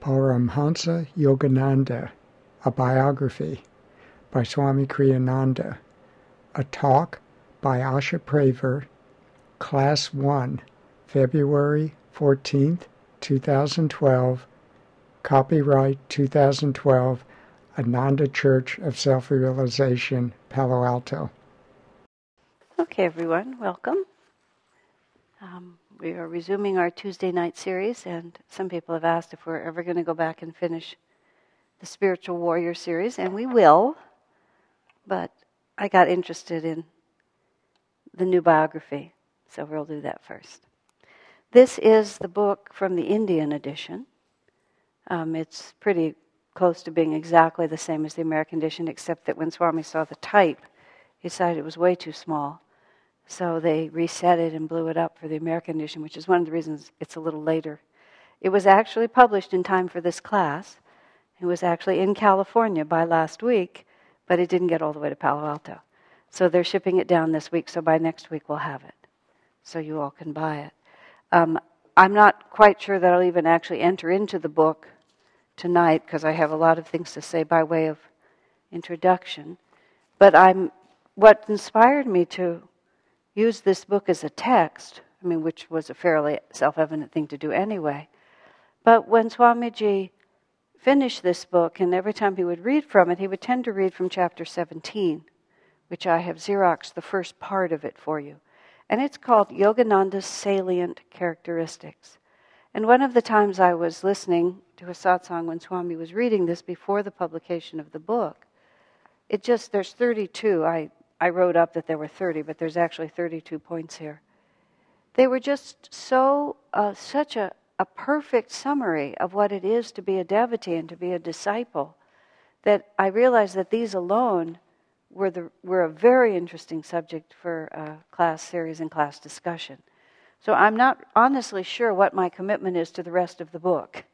Paramhansa Yogananda, a biography by Swami Kriyananda, a talk by Asha Praver, Class 1, February 14th, 2012, copyright 2012, Ananda Church of Self Realization, Palo Alto. Okay, everyone, welcome. Um, we are resuming our Tuesday night series, and some people have asked if we're ever going to go back and finish the Spiritual Warrior series, and we will. But I got interested in the new biography, so we'll do that first. This is the book from the Indian edition. Um, it's pretty close to being exactly the same as the American edition, except that when Swami saw the type, he decided it was way too small. So they reset it and blew it up for the American edition, which is one of the reasons it's a little later. It was actually published in time for this class. It was actually in California by last week, but it didn't get all the way to Palo Alto. So they're shipping it down this week, so by next week we'll have it. So you all can buy it. Um, I'm not quite sure that I'll even actually enter into the book tonight because I have a lot of things to say by way of introduction. But I'm what inspired me to use this book as a text, I mean, which was a fairly self evident thing to do anyway. But when Swamiji finished this book, and every time he would read from it, he would tend to read from chapter 17, which I have Xeroxed the first part of it for you. And it's called Yogananda's Salient Characteristics. And one of the times I was listening to a satsang when Swami was reading this before the publication of the book, it just, there's 32. I I wrote up that there were 30, but there's actually 32 points here. They were just so, uh, such a, a perfect summary of what it is to be a devotee and to be a disciple that I realized that these alone were, the, were a very interesting subject for a class series and class discussion. So I'm not honestly sure what my commitment is to the rest of the book.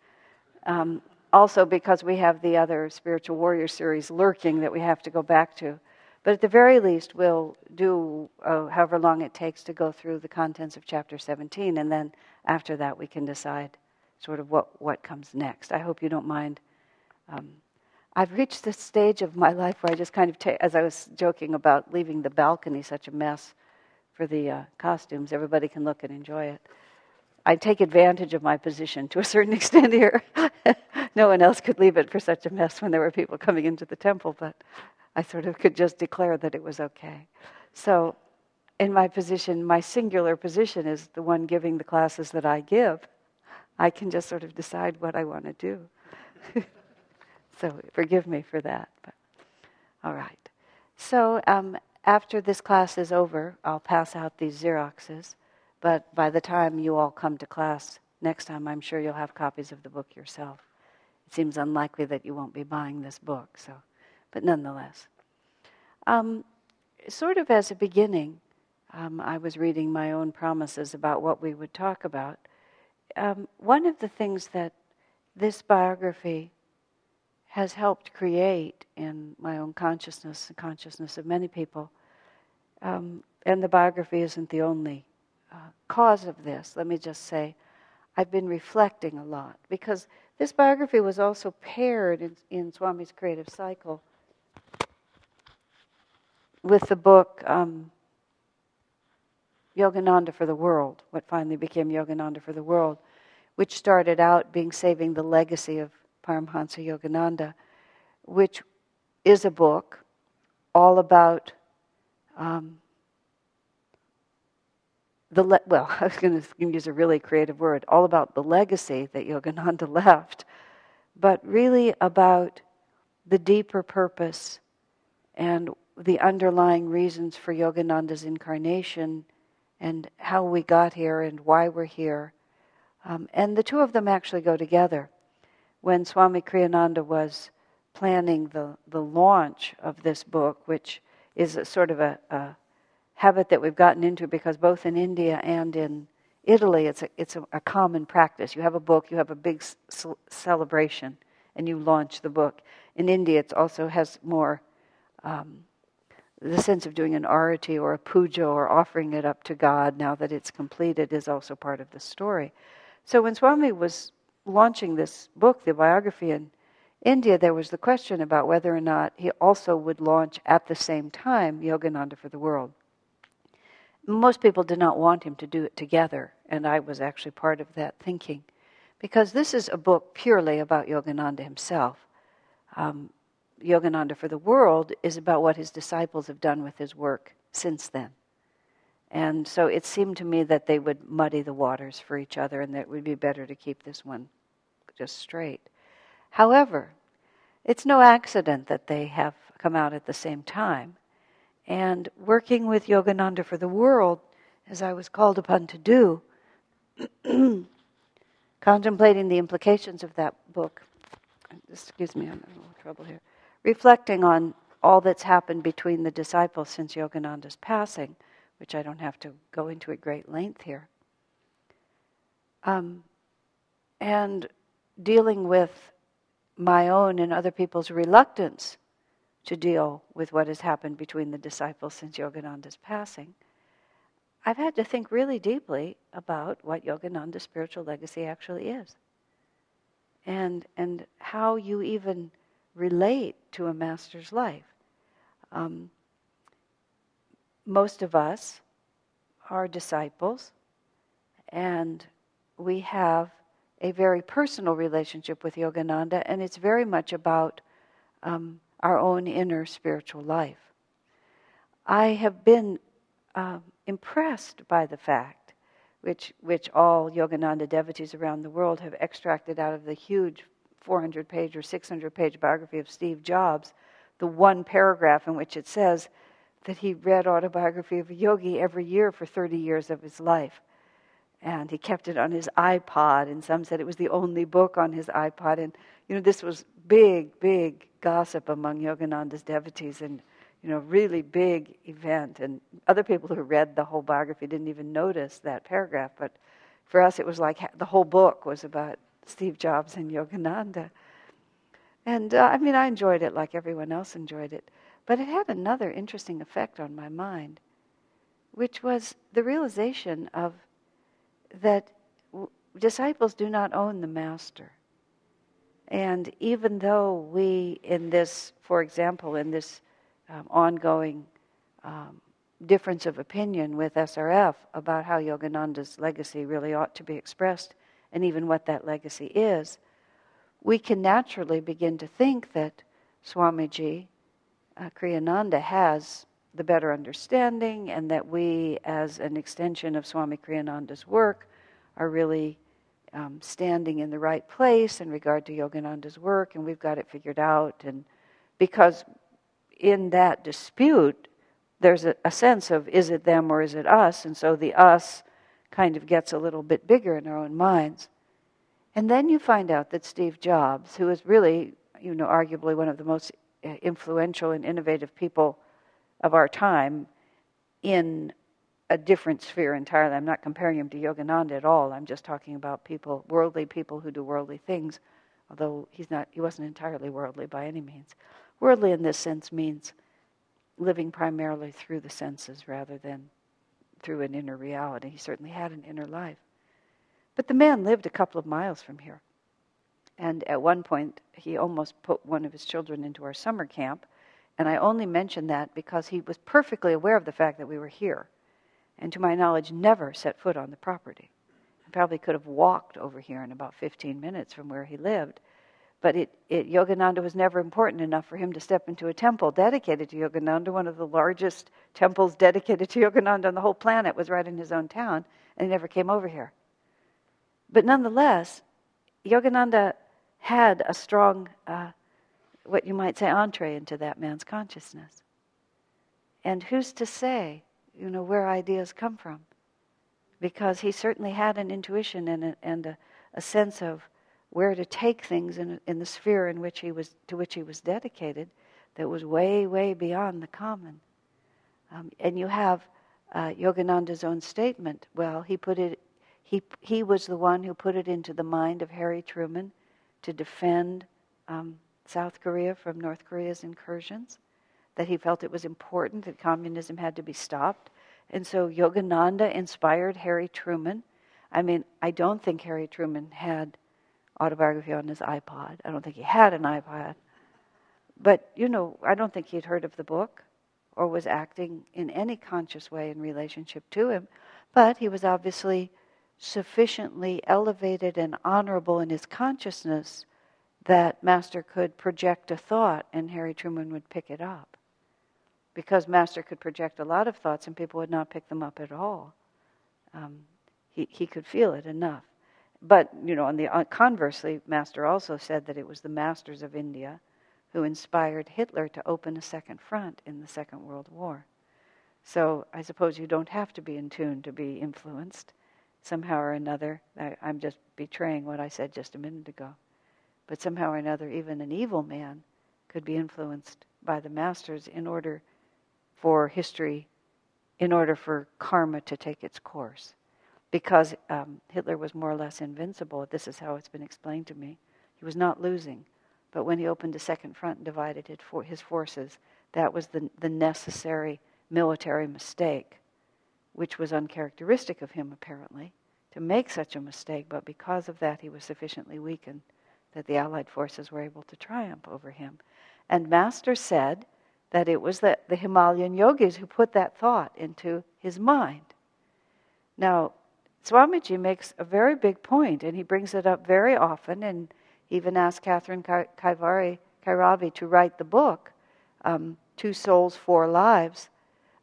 Um, also, because we have the other Spiritual Warrior series lurking that we have to go back to. But at the very least, we'll do uh, however long it takes to go through the contents of chapter 17, and then after that, we can decide sort of what, what comes next. I hope you don't mind. Um, I've reached this stage of my life where I just kind of, ta- as I was joking about leaving the balcony such a mess for the uh, costumes, everybody can look and enjoy it. I take advantage of my position to a certain extent here. no one else could leave it for such a mess when there were people coming into the temple, but I sort of could just declare that it was okay. So, in my position, my singular position is the one giving the classes that I give. I can just sort of decide what I want to do. so, forgive me for that. But, all right. So, um, after this class is over, I'll pass out these Xeroxes. But by the time you all come to class next time, I'm sure you'll have copies of the book yourself. It seems unlikely that you won't be buying this book, so but nonetheless. Um, sort of as a beginning, um, I was reading my own promises about what we would talk about. Um, one of the things that this biography has helped create in my own consciousness, the consciousness of many people, um, and the biography isn't the only uh, cause of this. Let me just say, I've been reflecting a lot because this biography was also paired in, in Swami's creative cycle with the book um, Yogananda for the World, what finally became Yogananda for the World, which started out being Saving the Legacy of Paramhansa Yogananda, which is a book all about um, the le- well, I was going to use a really creative word, all about the legacy that Yogananda left, but really about the deeper purpose and the underlying reasons for Yogananda's incarnation and how we got here and why we're here. Um, and the two of them actually go together. When Swami Kriyananda was planning the, the launch of this book, which is a sort of a, a habit that we've gotten into because both in India and in Italy, it's a, it's a, a common practice. You have a book, you have a big c- celebration, and you launch the book. In India, it also has more um, the sense of doing an arati or a puja or offering it up to God now that it's completed is also part of the story. So when Swami was launching this book, the biography in India, there was the question about whether or not he also would launch at the same time Yogananda for the World. Most people did not want him to do it together, and I was actually part of that thinking. Because this is a book purely about Yogananda himself. Um, Yogananda for the World is about what his disciples have done with his work since then. And so it seemed to me that they would muddy the waters for each other and that it would be better to keep this one just straight. However, it's no accident that they have come out at the same time. And working with Yogananda for the world, as I was called upon to do, contemplating the implications of that book, excuse me, I'm in a little trouble here, reflecting on all that's happened between the disciples since Yogananda's passing, which I don't have to go into at great length here. Um, and dealing with my own and other people's reluctance to deal with what has happened between the disciples since Yogananda's passing, I've had to think really deeply about what Yogananda's spiritual legacy actually is. And, and how you even relate to a master's life. Um, most of us are disciples, and we have a very personal relationship with Yogananda, and it's very much about um, our own inner spiritual life. I have been uh, impressed by the fact, which, which all Yogananda devotees around the world have extracted out of the huge 400 page or 600 page biography of Steve Jobs, the one paragraph in which it says that he read autobiography of a yogi every year for 30 years of his life. And he kept it on his iPod, and some said it was the only book on his iPod. And, you know, this was big, big gossip among Yogananda's devotees and, you know, really big event. And other people who read the whole biography didn't even notice that paragraph. But for us, it was like the whole book was about Steve Jobs and Yogananda. And uh, I mean, I enjoyed it like everyone else enjoyed it. But it had another interesting effect on my mind, which was the realization of that w- disciples do not own the master. And even though we, in this, for example, in this um, ongoing um, difference of opinion with SRF about how Yogananda's legacy really ought to be expressed, and even what that legacy is, we can naturally begin to think that Swamiji uh, Kriyananda has the better understanding, and that we, as an extension of Swami Kriyananda's work, are really um, standing in the right place in regard to Yogananda's work, and we've got it figured out. And because in that dispute, there's a, a sense of is it them or is it us, and so the us kind of gets a little bit bigger in our own minds. And then you find out that Steve Jobs, who is really, you know, arguably one of the most uh, influential and innovative people of our time in a different sphere entirely. I'm not comparing him to Yogananda at all. I'm just talking about people, worldly people who do worldly things, although he's not, he wasn't entirely worldly by any means. Worldly in this sense means living primarily through the senses rather than through an inner reality. He certainly had an inner life. But the man lived a couple of miles from here. And at one point, he almost put one of his children into our summer camp. And I only mention that because he was perfectly aware of the fact that we were here. And to my knowledge, never set foot on the property. He probably could have walked over here in about 15 minutes from where he lived. But it, it, Yogananda was never important enough for him to step into a temple dedicated to Yogananda. One of the largest temples dedicated to Yogananda on the whole planet was right in his own town, and he never came over here. But nonetheless, Yogananda had a strong, uh, what you might say, entree into that man's consciousness. And who's to say, you know, where ideas come from? Because he certainly had an intuition and a, and a, a sense of where to take things in, in the sphere in which he was, to which he was dedicated that was way, way beyond the common. Um, and you have uh, Yogananda's own statement. Well, he put it. He he was the one who put it into the mind of Harry Truman to defend um, South Korea from North Korea's incursions. That he felt it was important that communism had to be stopped, and so Yogananda inspired Harry Truman. I mean, I don't think Harry Truman had autobiography on his iPod. I don't think he had an iPod. But, you know, I don't think he'd heard of the book or was acting in any conscious way in relationship to him. But he was obviously sufficiently elevated and honorable in his consciousness that Master could project a thought and Harry Truman would pick it up. Because Master could project a lot of thoughts and people would not pick them up at all. Um, he, he could feel it enough. But, you know, on the uh, conversely, Master also said that it was the masters of India who inspired Hitler to open a second front in the Second World War. So I suppose you don't have to be in tune to be influenced somehow or another. I, I'm just betraying what I said just a minute ago. But somehow or another, even an evil man could be influenced by the masters in order for history, in order for karma to take its course. Because um, Hitler was more or less invincible, this is how it's been explained to me. He was not losing. But when he opened a second front and divided his forces, that was the, the necessary military mistake, which was uncharacteristic of him, apparently, to make such a mistake. But because of that, he was sufficiently weakened that the Allied forces were able to triumph over him. And Master said that it was the, the Himalayan yogis who put that thought into his mind. Now, Swamiji makes a very big point, and he brings it up very often, and even asked Catherine Kaivari, Kairavi to write the book, um, Two Souls, Four Lives,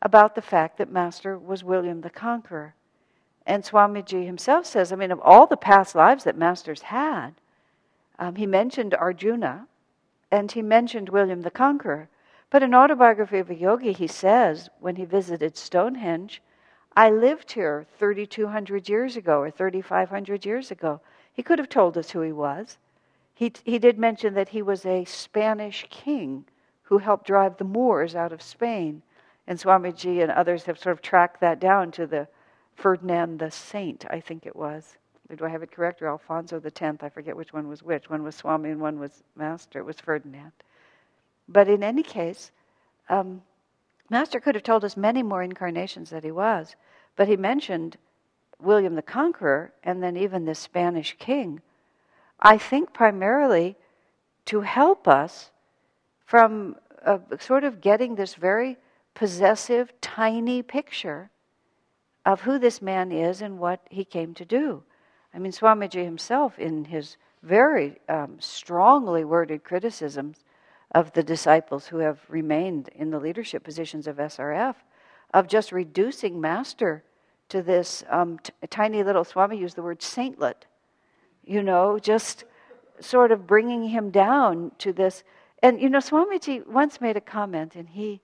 about the fact that Master was William the Conqueror. And Swamiji himself says, I mean, of all the past lives that Master's had, um, he mentioned Arjuna and he mentioned William the Conqueror. But in Autobiography of a Yogi, he says, when he visited Stonehenge, I lived here 3,200 years ago or 3,500 years ago. He could have told us who he was. He, he did mention that he was a Spanish king who helped drive the Moors out of Spain. And Swamiji and others have sort of tracked that down to the Ferdinand the Saint, I think it was do I have it correct? Or Alfonso the Tenth? I forget which one was which. One was Swami and one was Master. It was Ferdinand. But in any case, um, Master could have told us many more incarnations that he was, but he mentioned William the Conqueror and then even this Spanish king. I think primarily to help us from uh, sort of getting this very possessive, tiny picture of who this man is and what he came to do. I mean, Swamiji himself, in his very um, strongly worded criticisms of the disciples who have remained in the leadership positions of SRF, of just reducing Master to this um, t- tiny little, Swami used the word saintlet, you know, just sort of bringing him down to this. And, you know, Swamiji once made a comment, and he,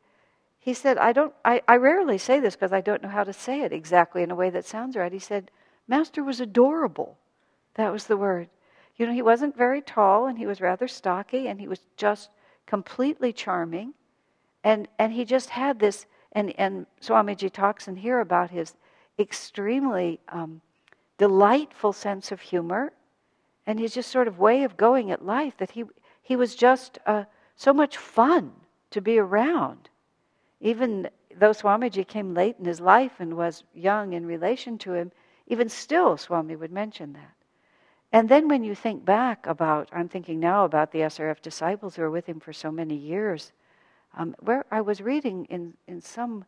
he said, I, don't, I, I rarely say this because I don't know how to say it exactly in a way that sounds right. He said, Master was adorable. That was the word. You know, he wasn't very tall and he was rather stocky and he was just completely charming. And, and he just had this, and, and Swamiji talks in here about his extremely um, delightful sense of humor and his just sort of way of going at life that he, he was just uh, so much fun to be around. Even though Swamiji came late in his life and was young in relation to him, even still, Swami would mention that. And then when you think back about, I'm thinking now about the SRF disciples who were with him for so many years, um, where I was reading in, in some,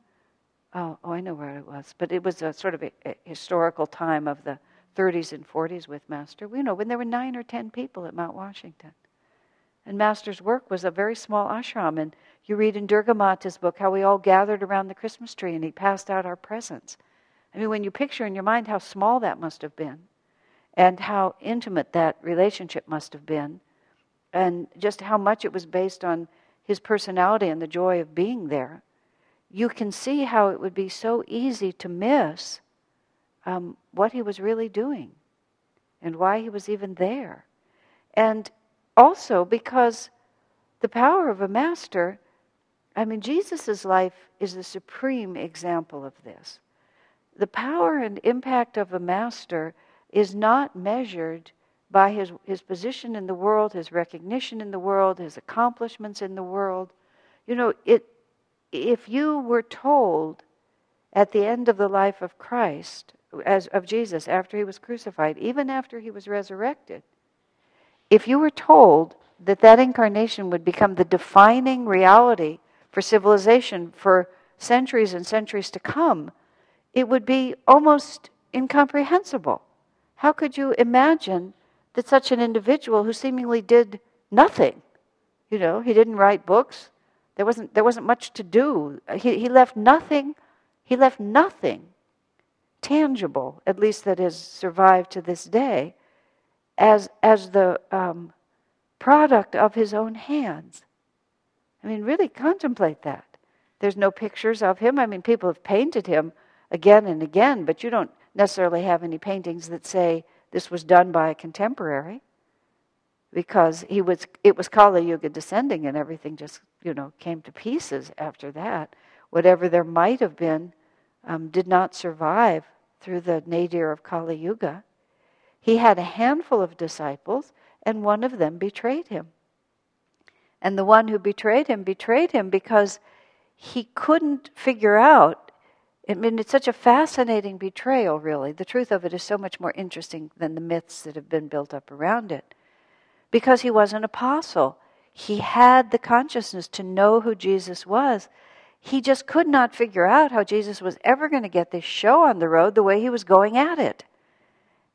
oh, oh, I know where it was, but it was a sort of a, a historical time of the 30s and 40s with Master. You know, when there were nine or ten people at Mount Washington. And Master's work was a very small ashram. And you read in Durga Mata's book how we all gathered around the Christmas tree and he passed out our presents. I mean, when you picture in your mind how small that must have been and how intimate that relationship must have been, and just how much it was based on his personality and the joy of being there, you can see how it would be so easy to miss um, what he was really doing and why he was even there. And also because the power of a master, I mean, Jesus' life is the supreme example of this the power and impact of a master is not measured by his, his position in the world, his recognition in the world, his accomplishments in the world. You know, it, if you were told at the end of the life of Christ, as of Jesus, after he was crucified, even after he was resurrected, if you were told that that incarnation would become the defining reality for civilization for centuries and centuries to come, it would be almost incomprehensible. How could you imagine that such an individual who seemingly did nothing, you know, he didn't write books, there wasn't, there wasn't much to do, he, he left nothing, he left nothing tangible, at least that has survived to this day, as, as the um, product of his own hands. I mean, really contemplate that. There's no pictures of him. I mean, people have painted him again and again, but you don't necessarily have any paintings that say this was done by a contemporary because he was it was Kali Yuga descending and everything just you know came to pieces after that. Whatever there might have been um, did not survive through the nadir of Kali Yuga. He had a handful of disciples, and one of them betrayed him. And the one who betrayed him betrayed him because he couldn't figure out. I mean, it's such a fascinating betrayal, really. The truth of it is so much more interesting than the myths that have been built up around it. Because he was an apostle, he had the consciousness to know who Jesus was. He just could not figure out how Jesus was ever going to get this show on the road the way he was going at it.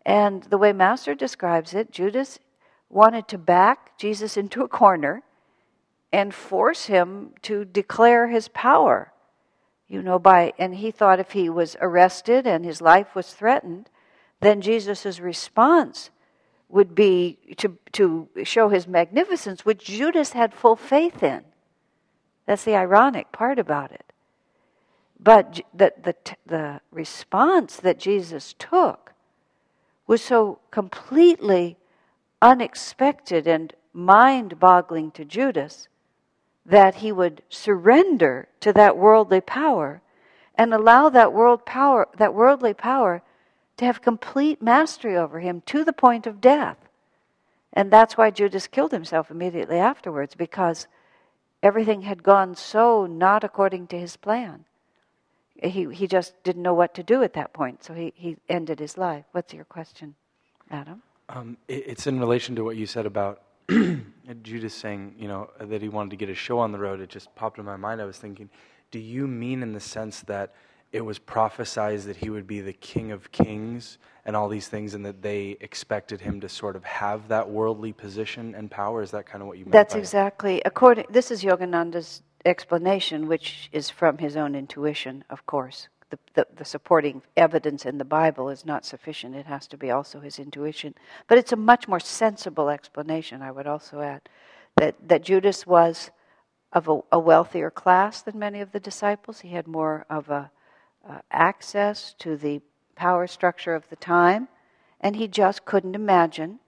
And the way Master describes it, Judas wanted to back Jesus into a corner and force him to declare his power. You know, by and he thought if he was arrested and his life was threatened, then Jesus' response would be to, to show his magnificence, which Judas had full faith in. That's the ironic part about it. But the, the, the response that Jesus took was so completely unexpected and mind boggling to Judas that he would surrender to that worldly power and allow that world power that worldly power to have complete mastery over him to the point of death. And that's why Judas killed himself immediately afterwards because everything had gone so not according to his plan. He he just didn't know what to do at that point so he he ended his life. What's your question adam? Um, it, it's in relation to what you said about Judas saying, you know, that he wanted to get a show on the road, it just popped in my mind. I was thinking, do you mean in the sense that it was prophesied that he would be the King of Kings and all these things, and that they expected him to sort of have that worldly position and power? Is that kind of what you meant? That's exactly according. This is Yogananda's explanation, which is from his own intuition, of course the, the, the, supporting evidence in the Bible is not sufficient. It has to be also his intuition. But it's a much more sensible explanation, I would also add, that, that Judas was of a, a wealthier class than many of the disciples. He had more of a uh, access to the power structure of the time, and he just couldn't imagine.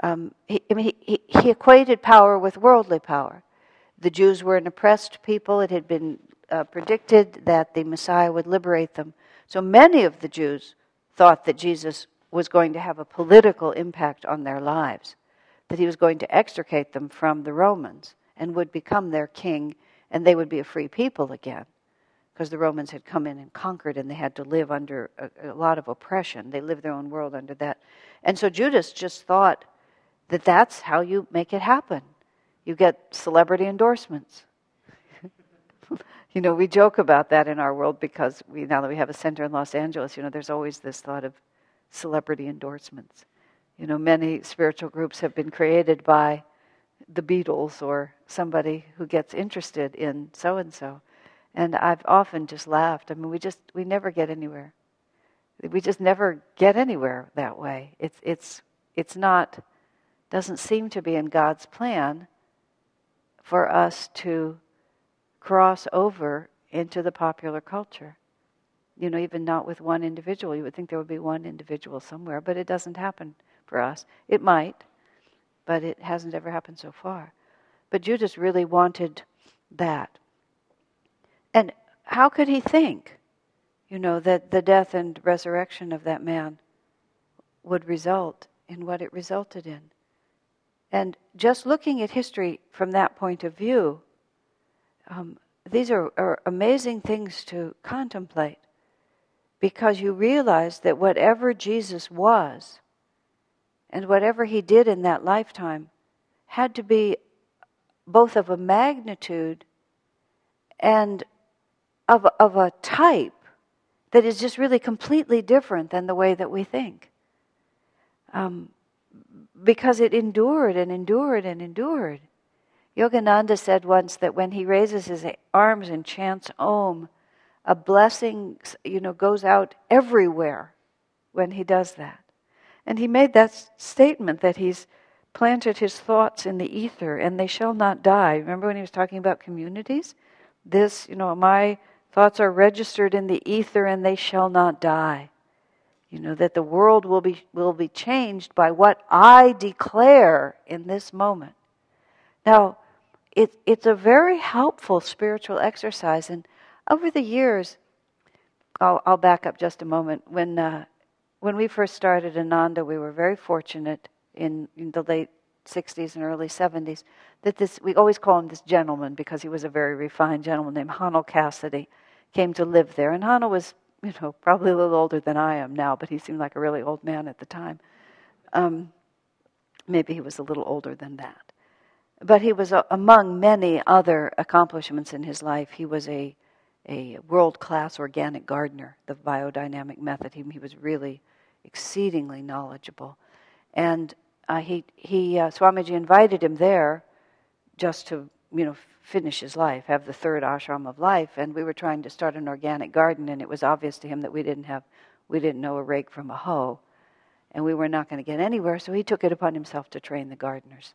Um, he, I mean, he, he, he equated power with worldly power. The Jews were an oppressed people. It had been uh, predicted that the Messiah would liberate them. So many of the Jews thought that Jesus was going to have a political impact on their lives, that he was going to extricate them from the Romans and would become their king, and they would be a free people again. Because the Romans had come in and conquered, and they had to live under a, a lot of oppression. They lived their own world under that. And so Judas just thought that that's how you make it happen. You get celebrity endorsements. you know, we joke about that in our world because we now that we have a center in Los Angeles, you know, there's always this thought of celebrity endorsements. You know, many spiritual groups have been created by the Beatles or somebody who gets interested in so and so. And I've often just laughed. I mean, we just we never get anywhere. We just never get anywhere that way. It's it's it's not doesn't seem to be in God's plan for us to cross over into the popular culture. You know, even not with one individual. You would think there would be one individual somewhere, but it doesn't happen for us. It might, but it hasn't ever happened so far. But Judas really wanted that. And how could he think, you know, that the death and resurrection of that man would result in what it resulted in? And just looking at history from that point of view, um, these are, are amazing things to contemplate because you realize that whatever Jesus was, And whatever he did in that lifetime had to be both of a magnitude and of, of a type that is just really completely different than the way that we think. Um, because it endured and endured and endured. Yogananda said once that when he raises his arms and chants Om, a blessing, you know, goes out everywhere when he does that. And he made that statement that he's planted his thoughts in the ether and they shall not die. Remember when he was talking about communities? This, you know, my thoughts are registered in the ether and they shall not die. You know, that the world will be, will be changed by what I declare in this moment. Now, it, it's a very helpful spiritual exercise. And over the years, I'll, I'll back up just a moment. When, uh, when we first started Ananda, we were very fortunate in, in the late 60s and early 70s that this, we always call him this gentleman because he was a very refined gentleman named Haanel Cassidy, came to live there. And Haanel was, you know, probably a little older than I am now, but he seemed like a really old man at the time. Um, maybe he was a little older than that. But he was, among many other accomplishments in his life, he was a, a world class organic gardener, the biodynamic method. He, he was really exceedingly knowledgeable. And uh, he, he uh, Swamiji invited him there just to, you know, finish his life, have the third ashram of life. And we were trying to start an organic garden, and it was obvious to him that we didn't have, we didn't know a rake from a hoe, and we were not going to get anywhere. So he took it upon himself to train the gardeners.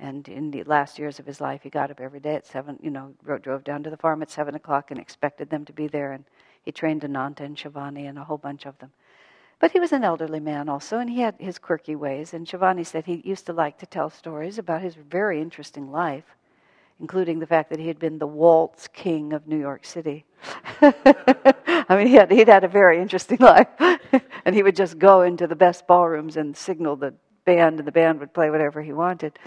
And in the last years of his life, he got up every day at seven, you know, drove down to the farm at seven o'clock and expected them to be there. And he trained Ananta and Shivani and a whole bunch of them. But he was an elderly man also, and he had his quirky ways. And Shivani said he used to like to tell stories about his very interesting life, including the fact that he had been the waltz king of New York City. I mean, he had, he'd had a very interesting life. and he would just go into the best ballrooms and signal the band, and the band would play whatever he wanted.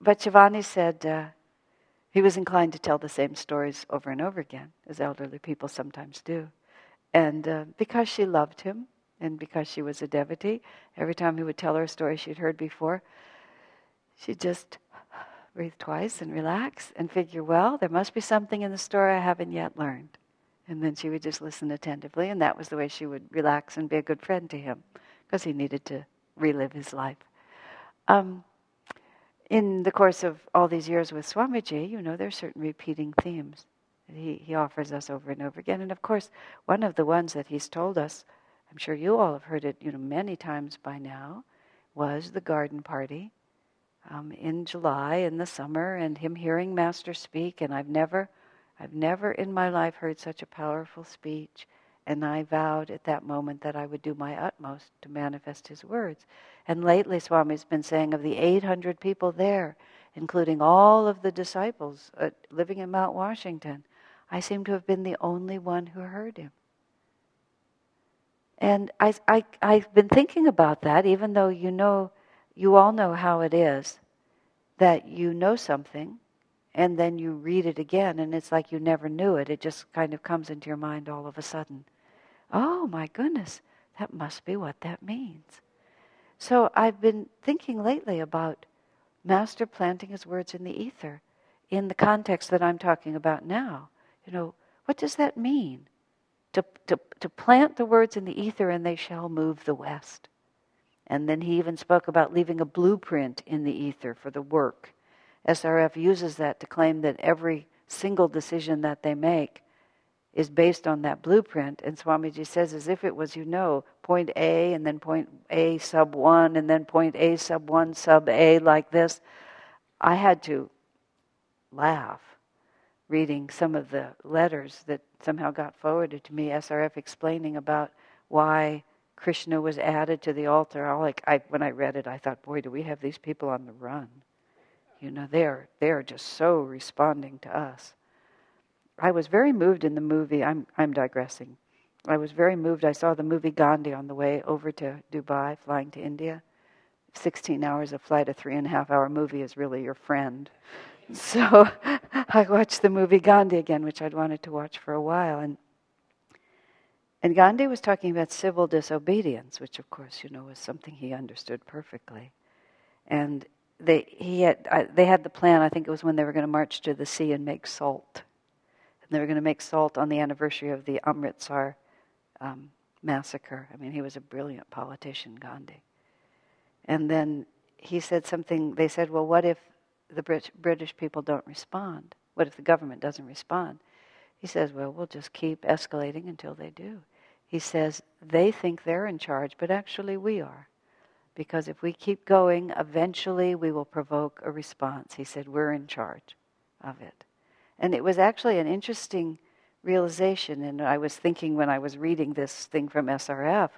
But Shivani said uh, he was inclined to tell the same stories over and over again, as elderly people sometimes do. And uh, because she loved him, and because she was a devotee, every time he would tell her a story she'd heard before, she'd just breathe twice and relax and figure, well, there must be something in the story I haven't yet learned. And then she would just listen attentively, and that was the way she would relax and be a good friend to him, because he needed to relive his life. Um, in the course of all these years with Swamiji, you know, there are certain repeating themes that he, he offers us over and over again. And of course, one of the ones that he's told us, I'm sure you all have heard it, you know, many times by now, was the garden party um, in July in the summer, and him hearing Master speak. And I've never, I've never in my life heard such a powerful speech. And I vowed at that moment that I would do my utmost to manifest his words. And lately, Swami's been saying of the 800 people there, including all of the disciples uh, living in Mount Washington, I seem to have been the only one who heard him. And I, I, I've been thinking about that, even though you know, you all know how it is that you know something and then you read it again and it's like you never knew it. It just kind of comes into your mind all of a sudden. Oh my goodness, that must be what that means. So I've been thinking lately about Master planting his words in the ether in the context that I'm talking about now. You know, what does that mean? To, to, to plant the words in the ether and they shall move the west. And then he even spoke about leaving a blueprint in the ether for the work. SRF uses that to claim that every single decision that they make is based on that blueprint. And Swamiji says, as if it was, you know, point A and then point A sub 1 and then point A sub 1 sub A like this. I had to laugh reading some of the letters that somehow got forwarded to me, SRF explaining about why Krishna was added to the altar. I like I, when I read it, I thought, boy, do we have these people on the run? You know, they're they're just so responding to us. I was very moved in the movie. I'm, I'm digressing. I was very moved. I saw the movie Gandhi on the way over to Dubai, flying to India. 16 hours of flight, a three and a half hour movie is really your friend. So I watched the movie Gandhi again, which I'd wanted to watch for a while. And And Gandhi was talking about civil disobedience, which, of course, you know, was something he understood perfectly. And they, he had, uh, they had the plan, I think it was when they were going to march to the sea and make salt. And they were going to make salt on the anniversary of the Amritsar um, massacre. I mean, he was a brilliant politician, Gandhi. And then he said something, they said, well, what if the Brit- British people don't respond? What if the government doesn't respond? He says, well, we'll just keep escalating until they do. He says, they think they're in charge, but actually we are. Because if we keep going, eventually we will provoke a response. He said, we're in charge of it. And it was actually an interesting realization. And I was thinking when I was reading this thing from SRF,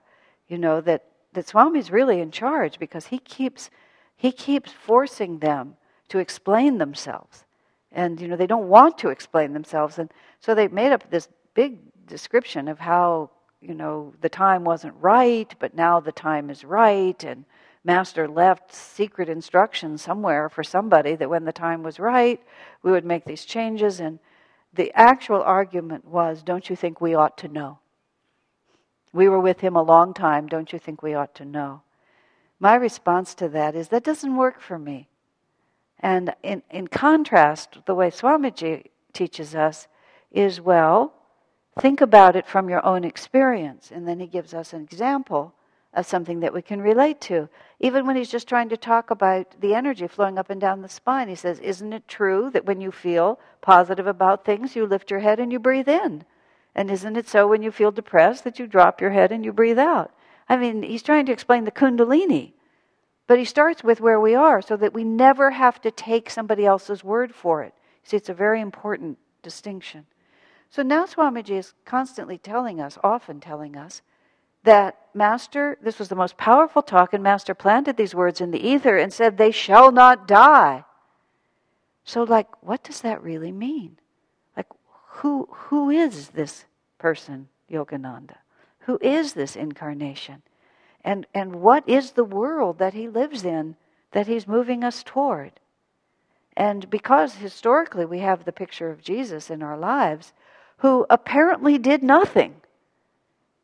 you know, that, that Swami's really in charge because he keeps, he keeps forcing them to explain themselves. And, you know, they don't want to explain themselves. And so they made up this big description of how, you know, the time wasn't right, but now the time is right. And Master left secret instructions somewhere for somebody that when the time was right, we would make these changes. And the actual argument was don't you think we ought to know? We were with him a long time. Don't you think we ought to know? My response to that is that doesn't work for me. And in, in contrast, the way Swamiji teaches us is well, think about it from your own experience. And then he gives us an example of something that we can relate to. Even when he's just trying to talk about the energy flowing up and down the spine, he says, Isn't it true that when you feel positive about things, you lift your head and you breathe in? And isn't it so when you feel depressed that you drop your head and you breathe out? I mean, he's trying to explain the Kundalini. But he starts with where we are so that we never have to take somebody else's word for it. See, it's a very important distinction. So now Swamiji is constantly telling us, often telling us, that Master, this was the most powerful talk, and Master planted these words in the ether and said, They shall not die. So, like, what does that really mean? Like, who, who is this person, Yogananda? Who is this incarnation? And, and what is the world that he lives in that he's moving us toward? And because historically we have the picture of Jesus in our lives, who apparently did nothing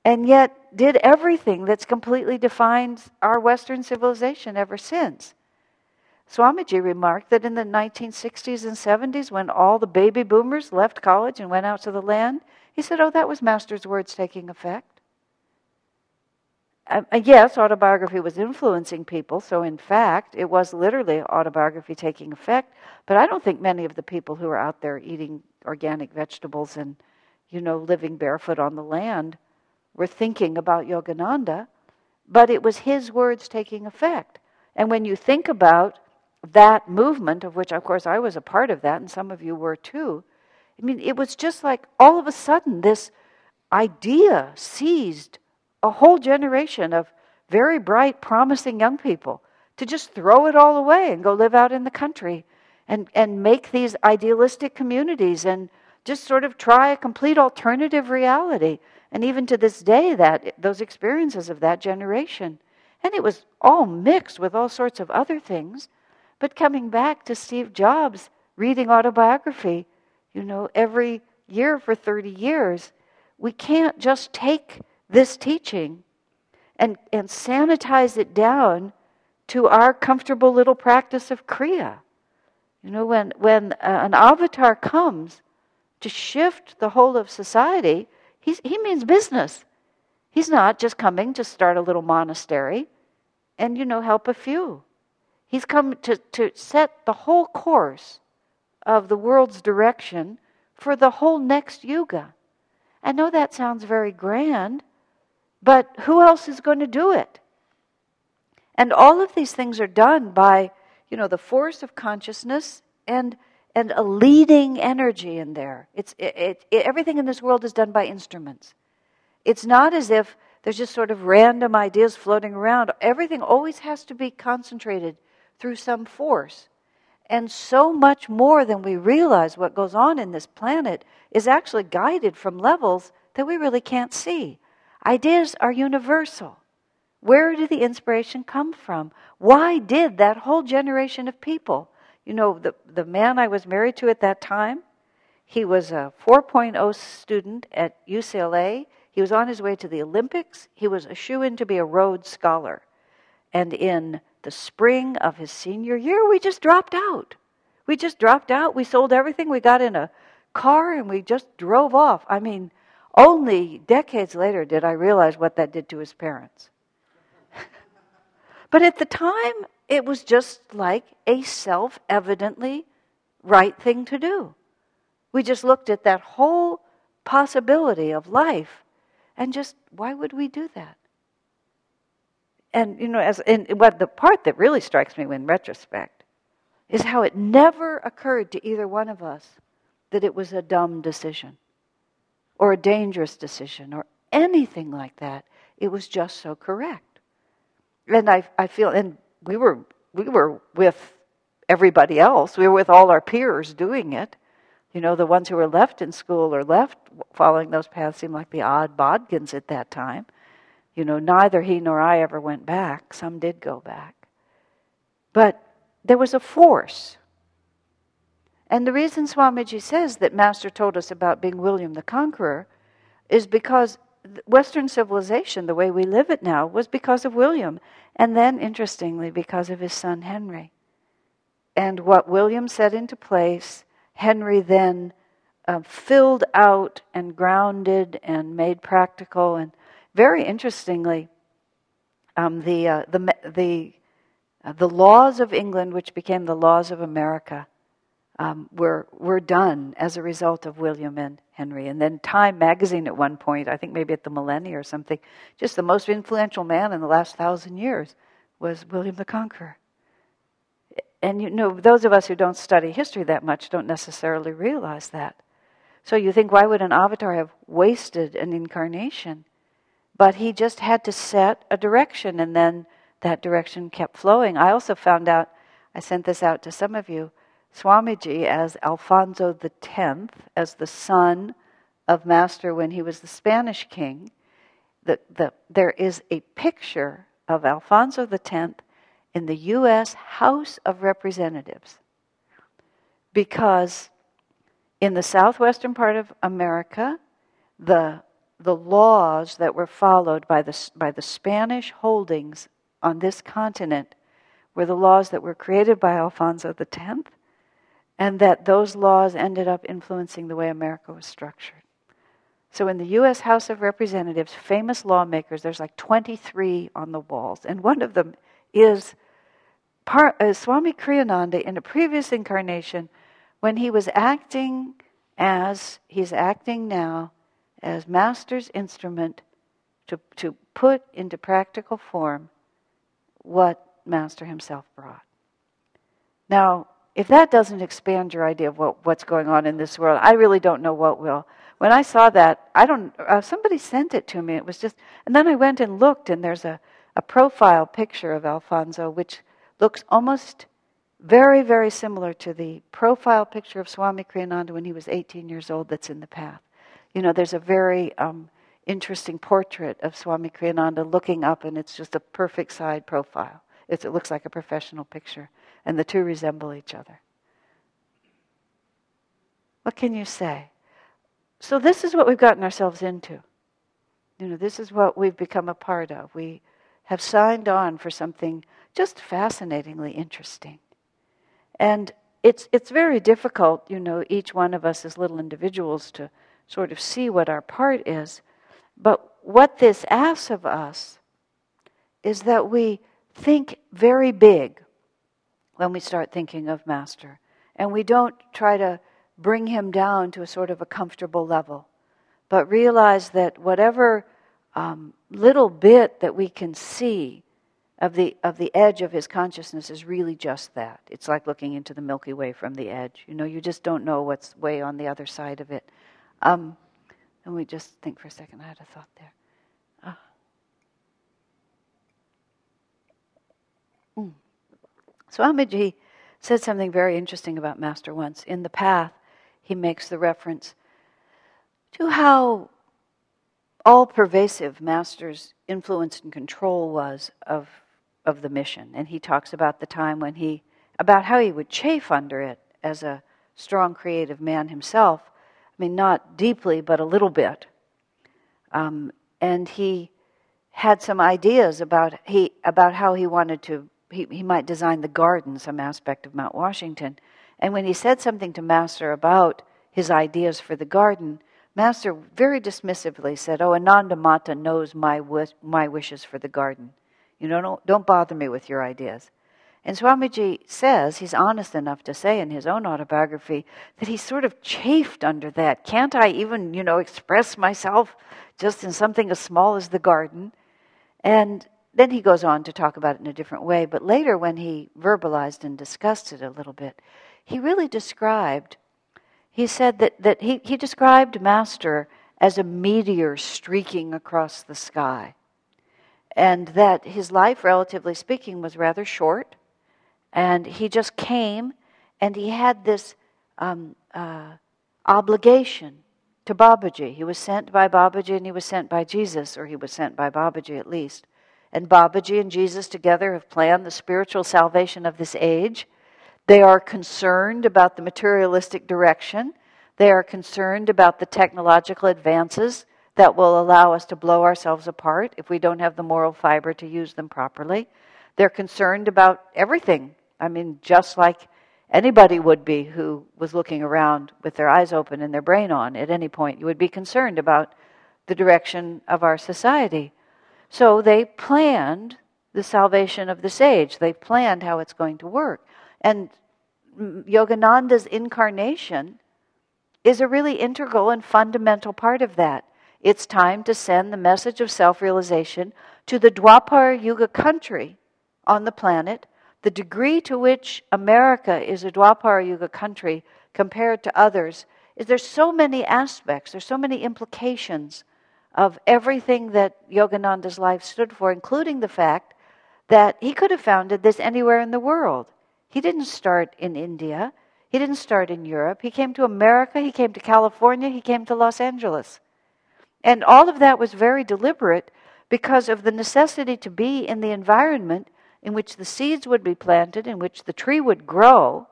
and yet did everything that's completely defined our Western civilization ever since. Swamiji remarked that in the 1960s and 70s, when all the baby boomers left college and went out to the land, he said, Oh, that was Master's words taking effect. Uh, yes, autobiography was influencing people, so in fact, it was literally autobiography taking effect. But I don't think many of the people who are out there eating organic vegetables and, you know, living barefoot on the land were thinking about Yogananda, but it was his words taking effect. And when you think about that movement, of which, of course, I was a part of that, and some of you were too, I mean, it was just like all of a sudden this idea seized a whole generation of very bright, promising young people to just throw it all away and go live out in the country and, and make these idealistic communities and just sort of try a complete alternative reality and even to this day, that those experiences of that generation. And it was all mixed with all sorts of other things. But coming back to Steve Jobs reading autobiography, you know, every year for 30 years, we can't just take this teaching and, and sanitize it down to our comfortable little practice of Kriya. You know, when, when uh, an avatar comes to shift the whole of society, He's, he means business. He's not just coming to start a little monastery and, you know, help a few. He's come to, to set the whole course of the world's direction for the whole next yuga. I know that sounds very grand, but who else is going to do it? And all of these things are done by, you know, the force of consciousness and and a leading energy in there. It's, it, it, everything in this world is done by instruments. It's not as if there's just sort of random ideas floating around. Everything always has to be concentrated through some force. And so much more than we realize what goes on in this planet is actually guided from levels that we really can't see. Ideas are universal. Where did the inspiration come from? Why did that whole generation of people you know, the, the man I was married to at that time, he was a 4.0 student at UCLA. He was on his way to the Olympics. He was a shoe in to be a Rhodes Scholar. And in the spring of his senior year, we just dropped out. We just dropped out. We sold everything. We got in a car and we just drove off. I mean, only decades later did I realize what that did to his parents. but at the time, it was just like a self evidently right thing to do. We just looked at that whole possibility of life and just, why would we do that? And, you know, as, and what the part that really strikes me in retrospect is how it never occurred to either one of us that it was a dumb decision or a dangerous decision or anything like that. It was just so correct. And I, I feel, and we were, we were with everybody else, we were with all our peers doing it. You know, the ones who were left in school or left following those paths seemed like the odd bodkins at that time. You know, neither he nor I ever went back. Some did go back. But there was a force. And the reason Swamiji says that Master told us about being William the Conqueror is because Western civilization, the way we live it now, was because of William. And then, interestingly, because of his son Henry. And what William set into place Henry then uh, filled out and grounded and made practical. And very interestingly, um, the, uh, the, the, uh, the laws of England, which became the laws of America, um, were, were done as a result of William and Henry. And then Time magazine at one point, I think maybe at the millennia or something, just the most influential man in the last thousand years was William the Conqueror and you know, those of us who don't study history that much don't necessarily realize that. So you think, why would an avatar have wasted an incarnation? But he just had to set a direction, and then that direction kept flowing. I also found out, I sent this out to some of you, Swamiji as Alfonso X, as the son of Master when he was the Spanish king. The, the, there is a picture of Alfonso X in the U.S. House of Representatives because in the southwestern part of America, the, the laws that were followed by the, by the Spanish holdings on this continent were the laws that were created by Alfonso X, and that those laws ended up influencing the way America was structured. So in the U.S. House of Representatives, famous lawmakers, there's like 23 on the walls, and one of them is Par, uh, Swami Kriyananda, in a previous incarnation, when he was acting as he's acting now as Master's instrument to, to put into practical form what Master himself brought. Now, if that doesn't expand your idea of what, what's going on in this world, I really don't know what will. When I saw that, I don't. Uh, somebody sent it to me. It was just, and then I went and looked, and there's a, a profile picture of Alfonso, which looks almost very, very similar to the profile picture of Swami Kriyananda when he was 18 years old that's in the path. You know, there's a very um, interesting portrait of Swami Kriyananda looking up, and it's just a perfect side profile. It's, it looks like a professional picture, and the two resemble each other. What can you say? So, this is what we've gotten ourselves into. You know, this is what we've become a part of. We have signed on for something just fascinatingly interesting. And it's, it's very difficult, you know, each one of us as little individuals to sort of see what our part is. But what this asks of us is that we think very big when we start thinking of Master. And we don't try to bring him down to a sort of a comfortable level, but realize that whatever um, little bit that we can see of the of the edge of his consciousness is really just that. It's like looking into the Milky Way from the edge. You know, you just don't know what's way on the other side of it. Um, and we just think for a second. I had a thought there. Swamiji said something very interesting about Master once. In the path, he makes the reference to how all pervasive Master's influence and control was of, of the mission. And he talks about the time when he, about how he would chafe under it as a strong creative man himself. I mean, not deeply, but a little bit. Um, and he had some ideas about he about how he wanted to he, he might design the garden, some aspect of Mount Washington. And when he said something to Master about his ideas for the garden, Master very dismissively said, "Oh, Ananda Mata knows my my wishes for the garden. You know, don't, don't bother me with your ideas." And Swamiji says, he's honest enough to say in his own autobiography, that he sort of chafed under that. Can't I even, you know, express myself just in something as small as the garden? And then he goes on to talk about it in a different way. But later, when he verbalized and discussed it a little bit, he really described, he said that, that he, he described Master as a meteor streaking across the sky. And that his life, relatively speaking, was rather short and he just came and he had this um, uh, obligation to Babaji. He was sent by Babaji and he was sent by Jesus, or he was sent by Babaji at least. And Babaji and Jesus together have planned the spiritual salvation of this age. They are concerned about the materialistic direction. They are concerned about the technological advances that will allow us to blow ourselves apart if we don't have the moral fiber to use them properly. They're concerned about everything I mean, just like anybody would be who was looking around with their eyes open and their brain on at any point. You would be concerned about the direction of our society. So they planned the salvation of this age. They planned how it's going to work. And Yogananda's incarnation is a really integral and fundamental part of that. It's time to send the message of self realization to the Dwapar Yuga country on the planet the degree to which America is a Dwapar Yuga country compared to others is there's so many aspects, there's so many implications of everything that Yogananda's life stood for, including the fact that he could have founded this anywhere in the world. He didn't start in India. He didn't start in Europe. He came to America. He came to California. He came to Los Angeles. And all of that was very deliberate because of the necessity to be in the environment in which the seeds would be planted, in which the tree would grow,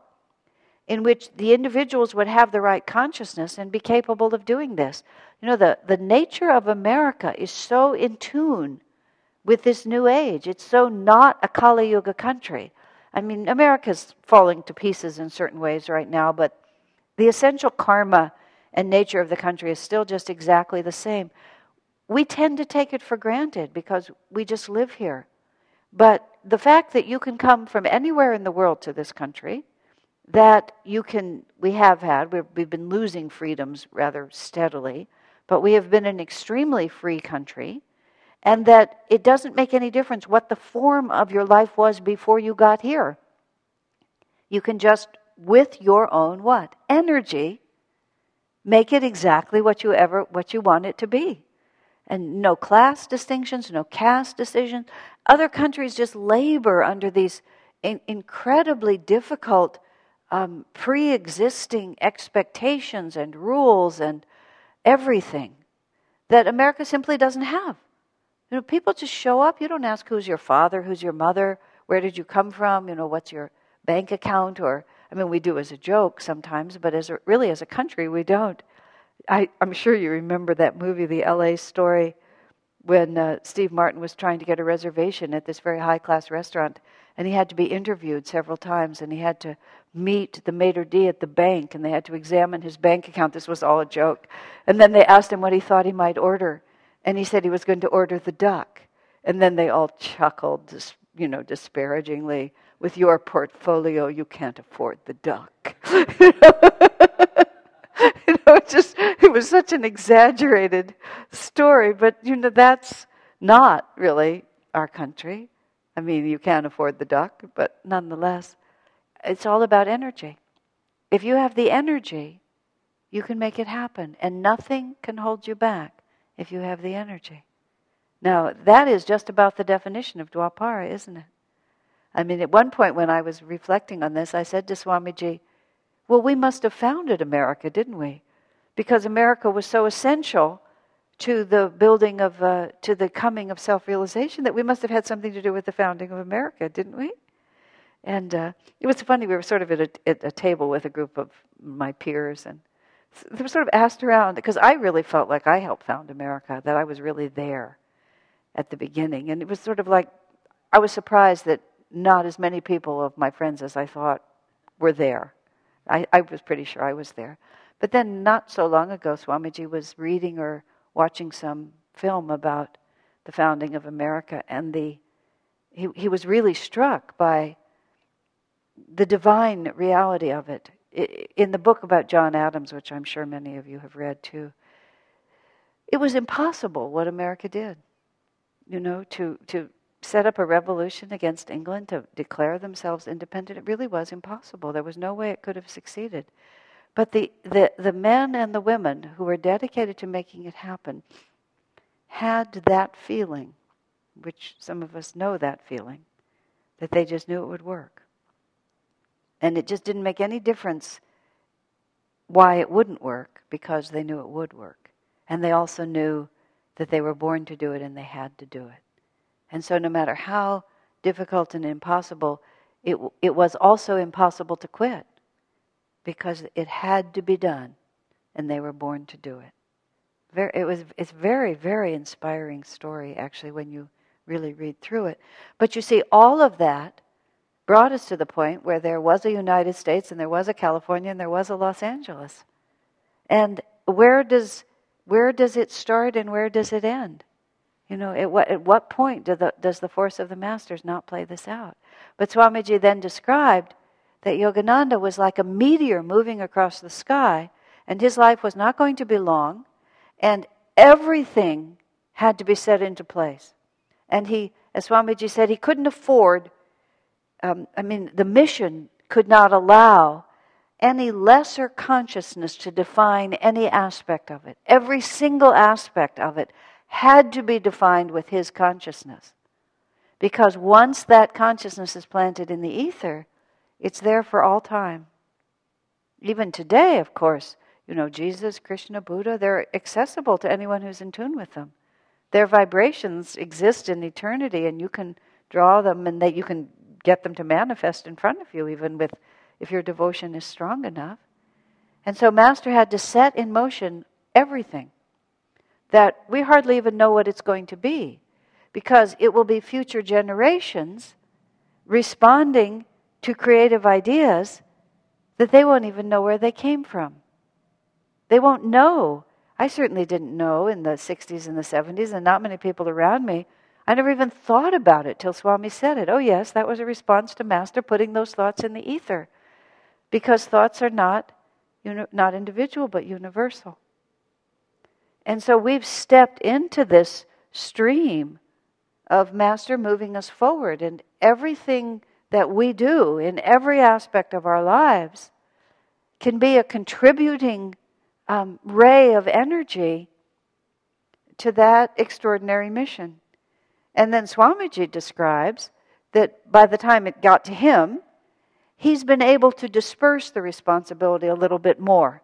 in which the individuals would have the right consciousness and be capable of doing this. You know, the, the nature of America is so in tune with this new age. It's so not a Kali Yuga country. I mean, America's falling to pieces in certain ways right now, but the essential karma and nature of the country is still just exactly the same. We tend to take it for granted because we just live here. But the fact that you can come from anywhere in the world to this country, that you can, we have had, we've, been losing freedoms rather steadily, but we have been an extremely free country, and that it doesn't make any difference what the form of your life was before you got here. You can just, with your own what? Energy, make it exactly what you ever what you want it to be and no class distinctions, no caste decisions. Other countries just labor under these in- incredibly difficult um, pre existing expectations and rules and everything that America simply doesn't have. You know, people just show up. You don't ask who's your father, who's your mother, where did you come from, you know, what's your bank account, or, I mean, we do as a joke sometimes, but as a, really as a country, we don't. I, am sure you remember that movie, The LA Story, when uh, Steve Martin was trying to get a reservation at this very high class restaurant, and he had to be interviewed several times, and he had to meet the maitre d' at the bank, and they had to examine his bank account. This was all a joke. And then they asked him what he thought he might order, and he said he was going to order the duck. And then they all chuckled, you know, disparagingly. With your portfolio, you can't afford the duck. you know, it just it was such an exaggerated story, but you know that's not really our country. I mean, you can't afford the duck, but nonetheless, it's all about energy. If you have the energy, you can make it happen, and nothing can hold you back if you have the energy. Now, that is just about the definition of Dwapara, isn't it? I mean, at one point when I was reflecting on this, I said to Swamiji, well, we must have founded America, didn't we? Because America was so essential to the building of, uh, to the coming of self realization that we must have had something to do with the founding of America, didn't we? And uh, it was funny, we were sort of at a, at a table with a group of my peers, and they were sort of asked around because I really felt like I helped found America, that I was really there at the beginning. And it was sort of like I was surprised that not as many people of my friends as I thought were there. I, I was pretty sure I was there. But then, not so long ago, Swamiji was reading or watching some film about the founding of America, and the he, he was really struck by the divine reality of it. In the book about John Adams, which I'm sure many of you have read too, it was impossible what America did. You know, to, to set up a revolution against England, to declare themselves independent, it really was impossible. There was no way it could have succeeded. But the, the, the men and the women who were dedicated to making it happen had that feeling, which some of us know that feeling, that they just knew it would work. And it just didn't make any difference why it wouldn't work because they knew it would work. And they also knew that they were born to do it and they had to do it. And so, no matter how difficult and impossible, it, it was also impossible to quit because it had to be done and they were born to do it. Very, it was, it's very, very inspiring story, actually, when you really read through it. But you see, all of that brought us to the point where there was a United States and there was a California and there was a Los Angeles. And where does where does it start and where does it end? You know, at what, at what point do the, does the force of the masters not play this out? But Swamiji then described that Yogananda was like a meteor moving across the sky, and his life was not going to be long, and everything had to be set into place. And he, as Swamiji said, he couldn't afford um, I mean, the mission could not allow any lesser consciousness to define any aspect of it. Every single aspect of it had to be defined with his consciousness. Because once that consciousness is planted in the ether, it's there for all time. Even today, of course, you know, Jesus, Krishna, Buddha, they're accessible to anyone who's in tune with them. Their vibrations exist in eternity, and you can draw them and that you can get them to manifest in front of you, even with if your devotion is strong enough. And so, Master had to set in motion everything that we hardly even know what it's going to be because it will be future generations responding to creative ideas that they won't even know where they came from. They won't know. I certainly didn't know in the 60s and the 70s, and not many people around me I never even thought about it till Swami said it. Oh, yes, that was a response to Master putting those thoughts in the ether. Because thoughts are not, not individual, but universal. And so we've stepped into this stream of Master moving us forward, and everything that we do in every aspect of our lives can be a contributing um, ray of energy to that extraordinary mission. And then Swamiji describes that by the time it got to him, he's been able to disperse the responsibility a little bit more.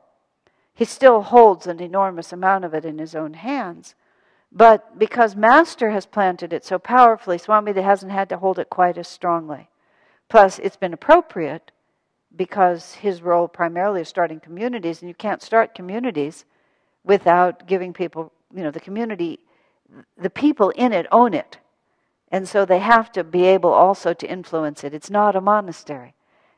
He still holds an enormous amount of it in his own hands. But because Master has planted it so powerfully, Swamiji hasn't had to hold it quite as strongly. Plus, it's been appropriate because his role primarily is starting communities, and you can't start communities without giving people, you know, the community the people in it own it. And so they have to be able also to influence it. It's not a monastery.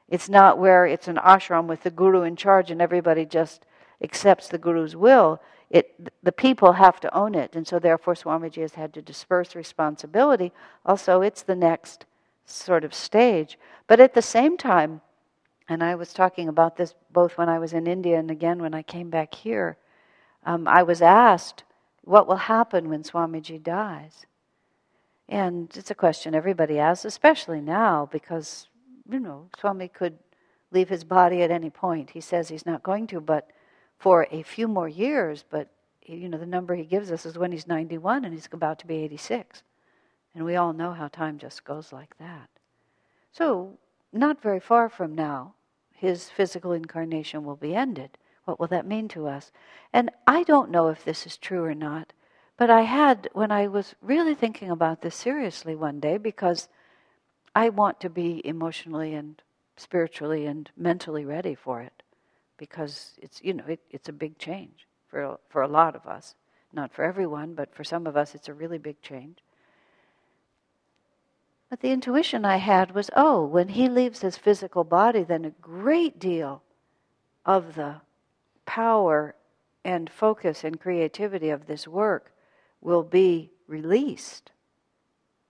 It's not where it's an ashram with the guru in charge and everybody just accepts the guru's will. It, the people have to own it. And so therefore Swamiji has had to disperse responsibility. Also, it's the next sort of stage. But at the same time, and I was talking about this both when I was in India and again when I came back here, um, I was asked, what will happen when Swamiji dies? And it's a question everybody asks, especially now, because, you know, Swami could leave his body at any point. He says he's not going to, but for a few more years, but, you know, the number he gives us is when he's 91 and he's about to be 86. And we all know how time just goes like that. So, not very far from now, his physical incarnation will be ended. What will that mean to us? And I don't know if this is true or not, but I had, when I was really thinking about this seriously one day, because I want to be emotionally and spiritually and mentally ready for it, because it's you know it, it's a big change for for a lot of us. Not for everyone, but for some of us, it's a really big change. But the intuition I had was, oh, when he leaves his physical body, then a great deal of the power and focus and creativity of this work will be released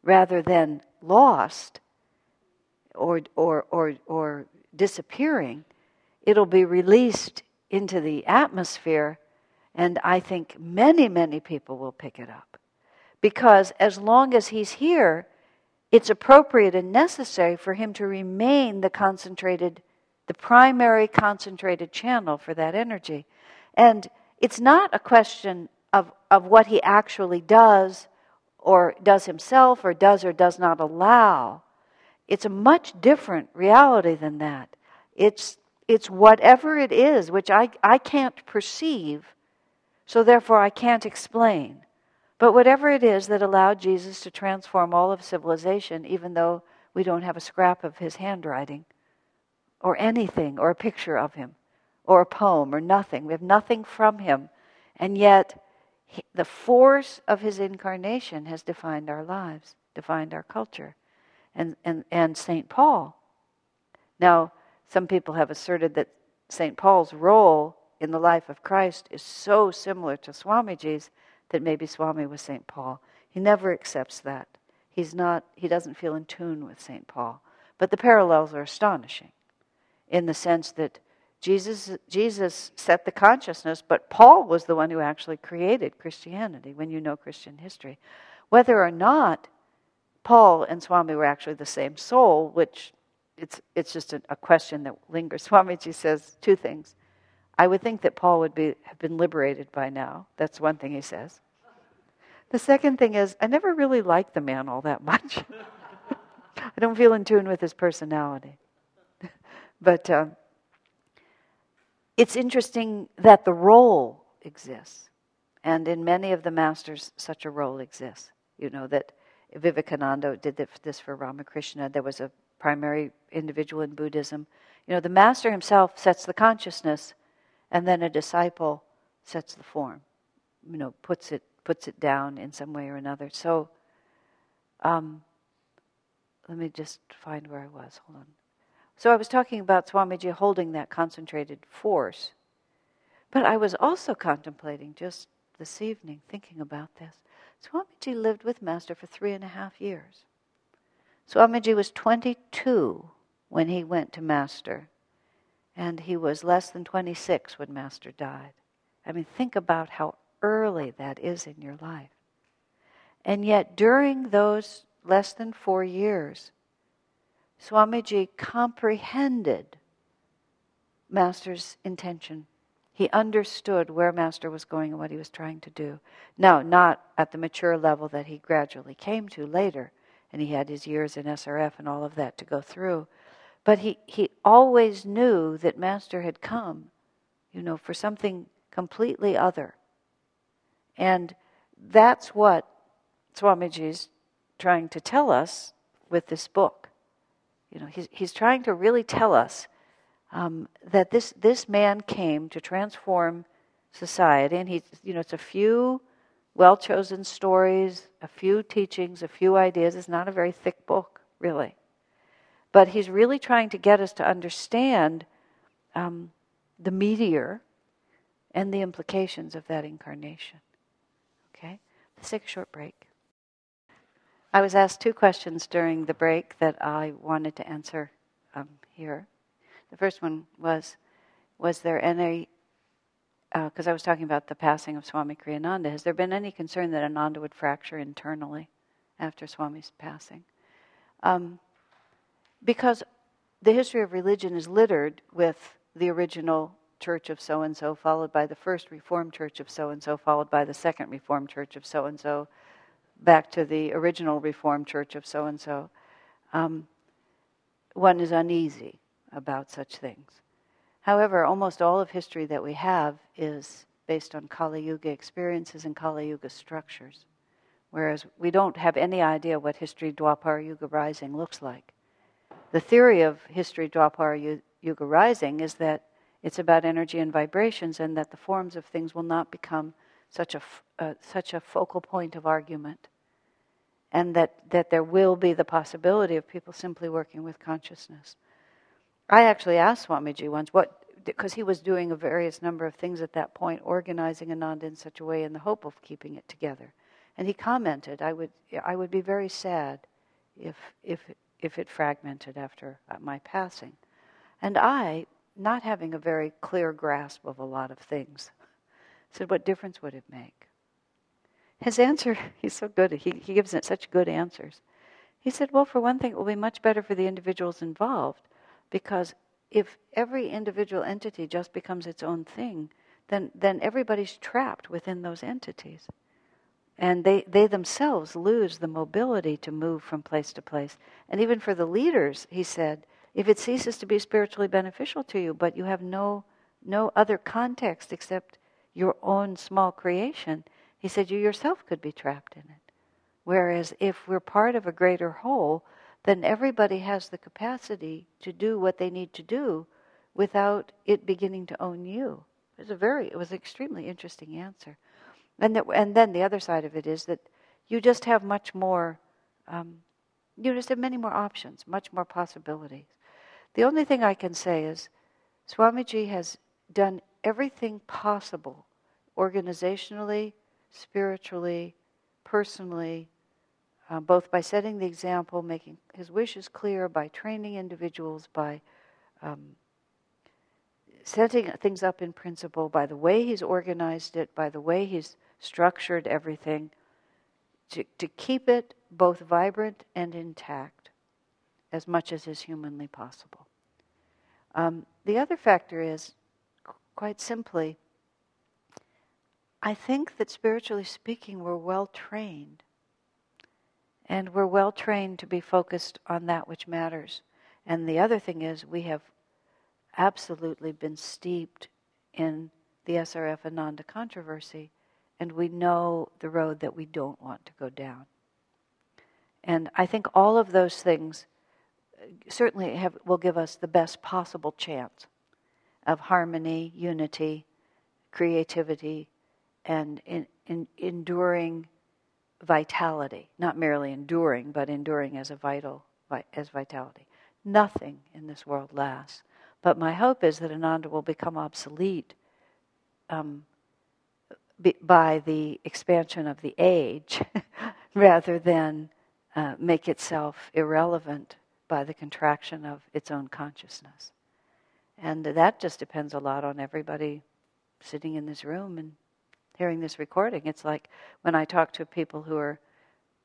rather than lost or, or, or, or disappearing. It'll be released into the atmosphere, and I think many, many people will pick it up. Because as long as he's here, it's appropriate and necessary for him to remain the concentrated, the primary concentrated channel for that energy. And it's not a question of, of what he actually does or does himself or does or does not allow. It's a much different reality than that. It's, it's whatever it is which I, I can't perceive, so therefore I can't explain. But whatever it is that allowed Jesus to transform all of civilization, even though we don't have a scrap of his handwriting, or anything, or a picture of him, or a poem, or nothing. We have nothing from him. And yet, he, the force of his incarnation has defined our lives, defined our culture. And, and, and St. Paul. Now, some people have asserted that St. Paul's role in the life of Christ is so similar to Swamiji's that maybe Swami was St. Paul. He never accepts that. He's not, he doesn't feel in tune with St. Paul. But the parallels are astonishing in the sense that Jesus, Jesus set the consciousness, but Paul was the one who actually created Christianity when you know Christian history. Whether or not Paul and Swami were actually the same soul, which it's, it's just a, a question that lingers. Swamiji says two things. I would think that Paul would be, have been liberated by now. That's one thing he says. The second thing is, I never really liked the man all that much. I don't feel in tune with his personality. But um, it's interesting that the role exists. And in many of the masters, such a role exists. You know, that Vivekananda did this for Ramakrishna. There was a primary individual in Buddhism. You know, the master himself sets the consciousness, and then a disciple sets the form. You know, puts it puts it down in some way or another. So, um, let me just find where I was. Hold on. So I was talking about Swamiji holding that concentrated force. But I was also contemplating just this evening, thinking about this. Swamiji lived with Master for three and a half years. Swamiji was 22 when he went to Master, and he was less than 26 when Master died. I mean, think about how early that is in your life. And yet, during those less than four years, Swamiji comprehended Master's intention. He understood where Master was going and what he was trying to do. Now, not at the mature level that he gradually came to later, and he had his years in SRF and all of that to go through. But he, he always knew that Master had come, you know, for something completely other. And that's what Swamiji's trying to tell us with this book. You know, he's, he's trying to really tell us um, that this, this man came to transform society, and he, you know, it's a few well chosen stories, a few teachings, a few ideas. It's not a very thick book, really. But he's really trying to get us to understand um, the meteor and the implications of that incarnation. Okay? Let's take a short break. I was asked two questions during the break that I wanted to answer um, here. The first one was Was there any, because uh, I was talking about the passing of Swami Kriyananda, has there been any concern that Ananda would fracture internally after Swami's passing? Um, because the history of religion is littered with the original church of so and so, followed by the first Reformed church of so and so, followed by the second Reformed church of so and so, back to the original Reformed Church of so and so, one is uneasy about such things. However, almost all of history that we have is based on Kali Yuga experiences and Kali Yuga structures, whereas we don't have any idea what history Dwapara Yuga rising looks like. The theory of history Dwapara Yuga rising is that It's about energy and vibrations, and that the forms of things will not become such a, uh, such a focal point of argument. And that, that there will be the possibility of people simply working with consciousness. I actually asked Swamiji once what, because he was doing a various number of things at that point, organizing Ananda in such a way in the hope of keeping it together. And he commented, I would, I would be very sad if, if, if it fragmented after uh, my passing. And I, not having a very clear grasp of a lot of things, said, What difference would it make? His answer, he's so good, he, he gives such good answers. He said, Well, for one thing, it will be much better for the individuals involved because if every individual entity just becomes its own thing, then, then everybody's trapped within those entities. And they, they themselves lose the mobility to move from place to place. And even for the leaders, he said, if it ceases to be spiritually beneficial to you, but you have no, no other context except your own small creation, he said, you yourself could be trapped in it. Whereas if we're part of a greater whole, then everybody has the capacity to do what they need to do without it beginning to own you. It was a very, it was an extremely interesting answer. And, that, and then the other side of it is that you just have much more, um, you just have many more options, much more possibilities. The only thing I can say is Swamiji has done everything possible, organizationally, spiritually, personally, uh, both by setting the example, making his wishes clear, by training individuals, by um, setting things up in principle, by the way he's organized it, by the way he's structured everything, to, to keep it both vibrant and intact as much as is humanly possible. Um, the other factor is, quite simply, I think that spiritually speaking, we're well trained. And we're well trained to be focused on that which matters. And the other thing is, we have absolutely been steeped in the SRF Ananda controversy, and we know the road that we don't want to go down. And I think all of those things uh, certainly have, will give us the best possible chance of harmony, unity, creativity, and in, in, enduring vitality. Not merely enduring, but enduring as a vital as vitality. Nothing in this world lasts. But my hope is that Ananda will become obsolete um, by the expansion of the age rather than uh, make itself irrelevant by the contraction of its own consciousness. And that just depends a lot on everybody sitting in this room and hearing this recording. It's like when I talk to people who are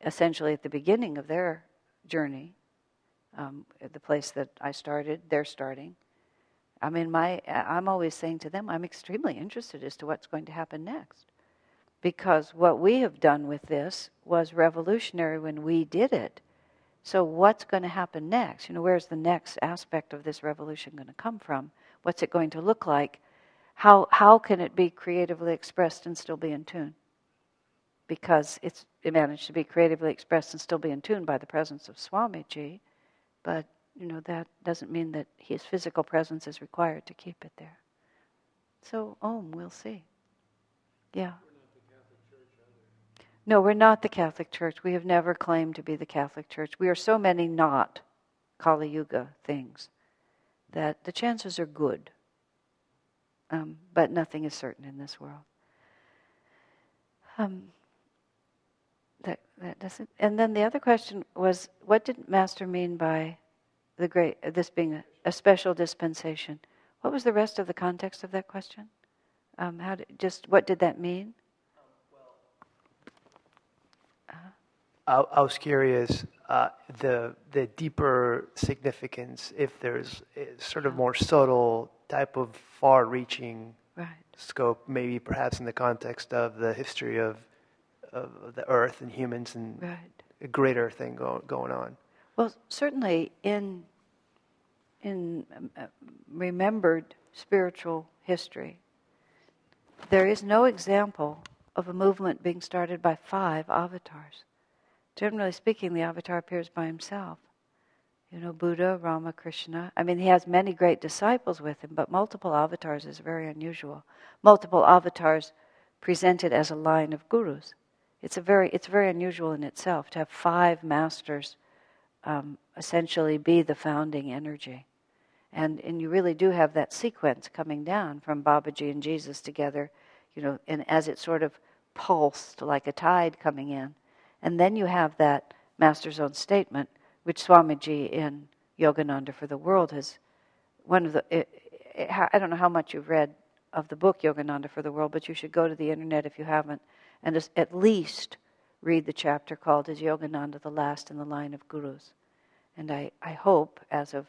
essentially at the beginning of their journey, um, the place that I started, they're starting. I mean, my I'm always saying to them, I'm extremely interested as to what's going to happen next, because what we have done with this was revolutionary when we did it. So, what's going to happen next? You know, where's the next aspect of this revolution going to come from? What's it going to look like? How how can it be creatively expressed and still be in tune? Because it's it managed to be creatively expressed and still be in tune by the presence of Swamiji, but you know, that doesn't mean that his physical presence is required to keep it there. So, Om, we'll see. Yeah. No, we're not the Catholic Church. We have never claimed to be the Catholic Church. We are so many not Kali Yuga things that the chances are good. Um, but nothing is certain in this world. Um, that, that doesn't. And then the other question was, what did Master mean by the great, this being a, a, special dispensation. What was the rest of the context of that question? Um, how did, just what did that mean? Uh-huh. I, I, was curious uh, the the deeper significance if there's sort of more subtle type of far-reaching right. scope, maybe perhaps in the context of the history of of the Earth and humans and right. a greater thing go, going on. Well, certainly in in uh, remembered spiritual history, there is no example of a movement being started by five avatars. Generally speaking, the avatar appears by himself. You know, Buddha, Ramakrishna. I mean, he has many great disciples with him, but multiple avatars is very unusual. Multiple avatars presented as a line of gurus. It's a very, it's very unusual in itself to have five masters um, essentially be the founding energy. And, and you really do have that sequence coming down from Babaji and Jesus together, you know, and as it sort of pulsed like a tide coming in. And then you have that Master's own statement, which Swamiji in Yogananda for the World has, one of the, it, it, I don't know how much you've read of the book Yogananda for the World, but you should go to the internet if you haven't and at least read the chapter called Is Yogananda the Last in the Line of Gurus? And I, I hope, as of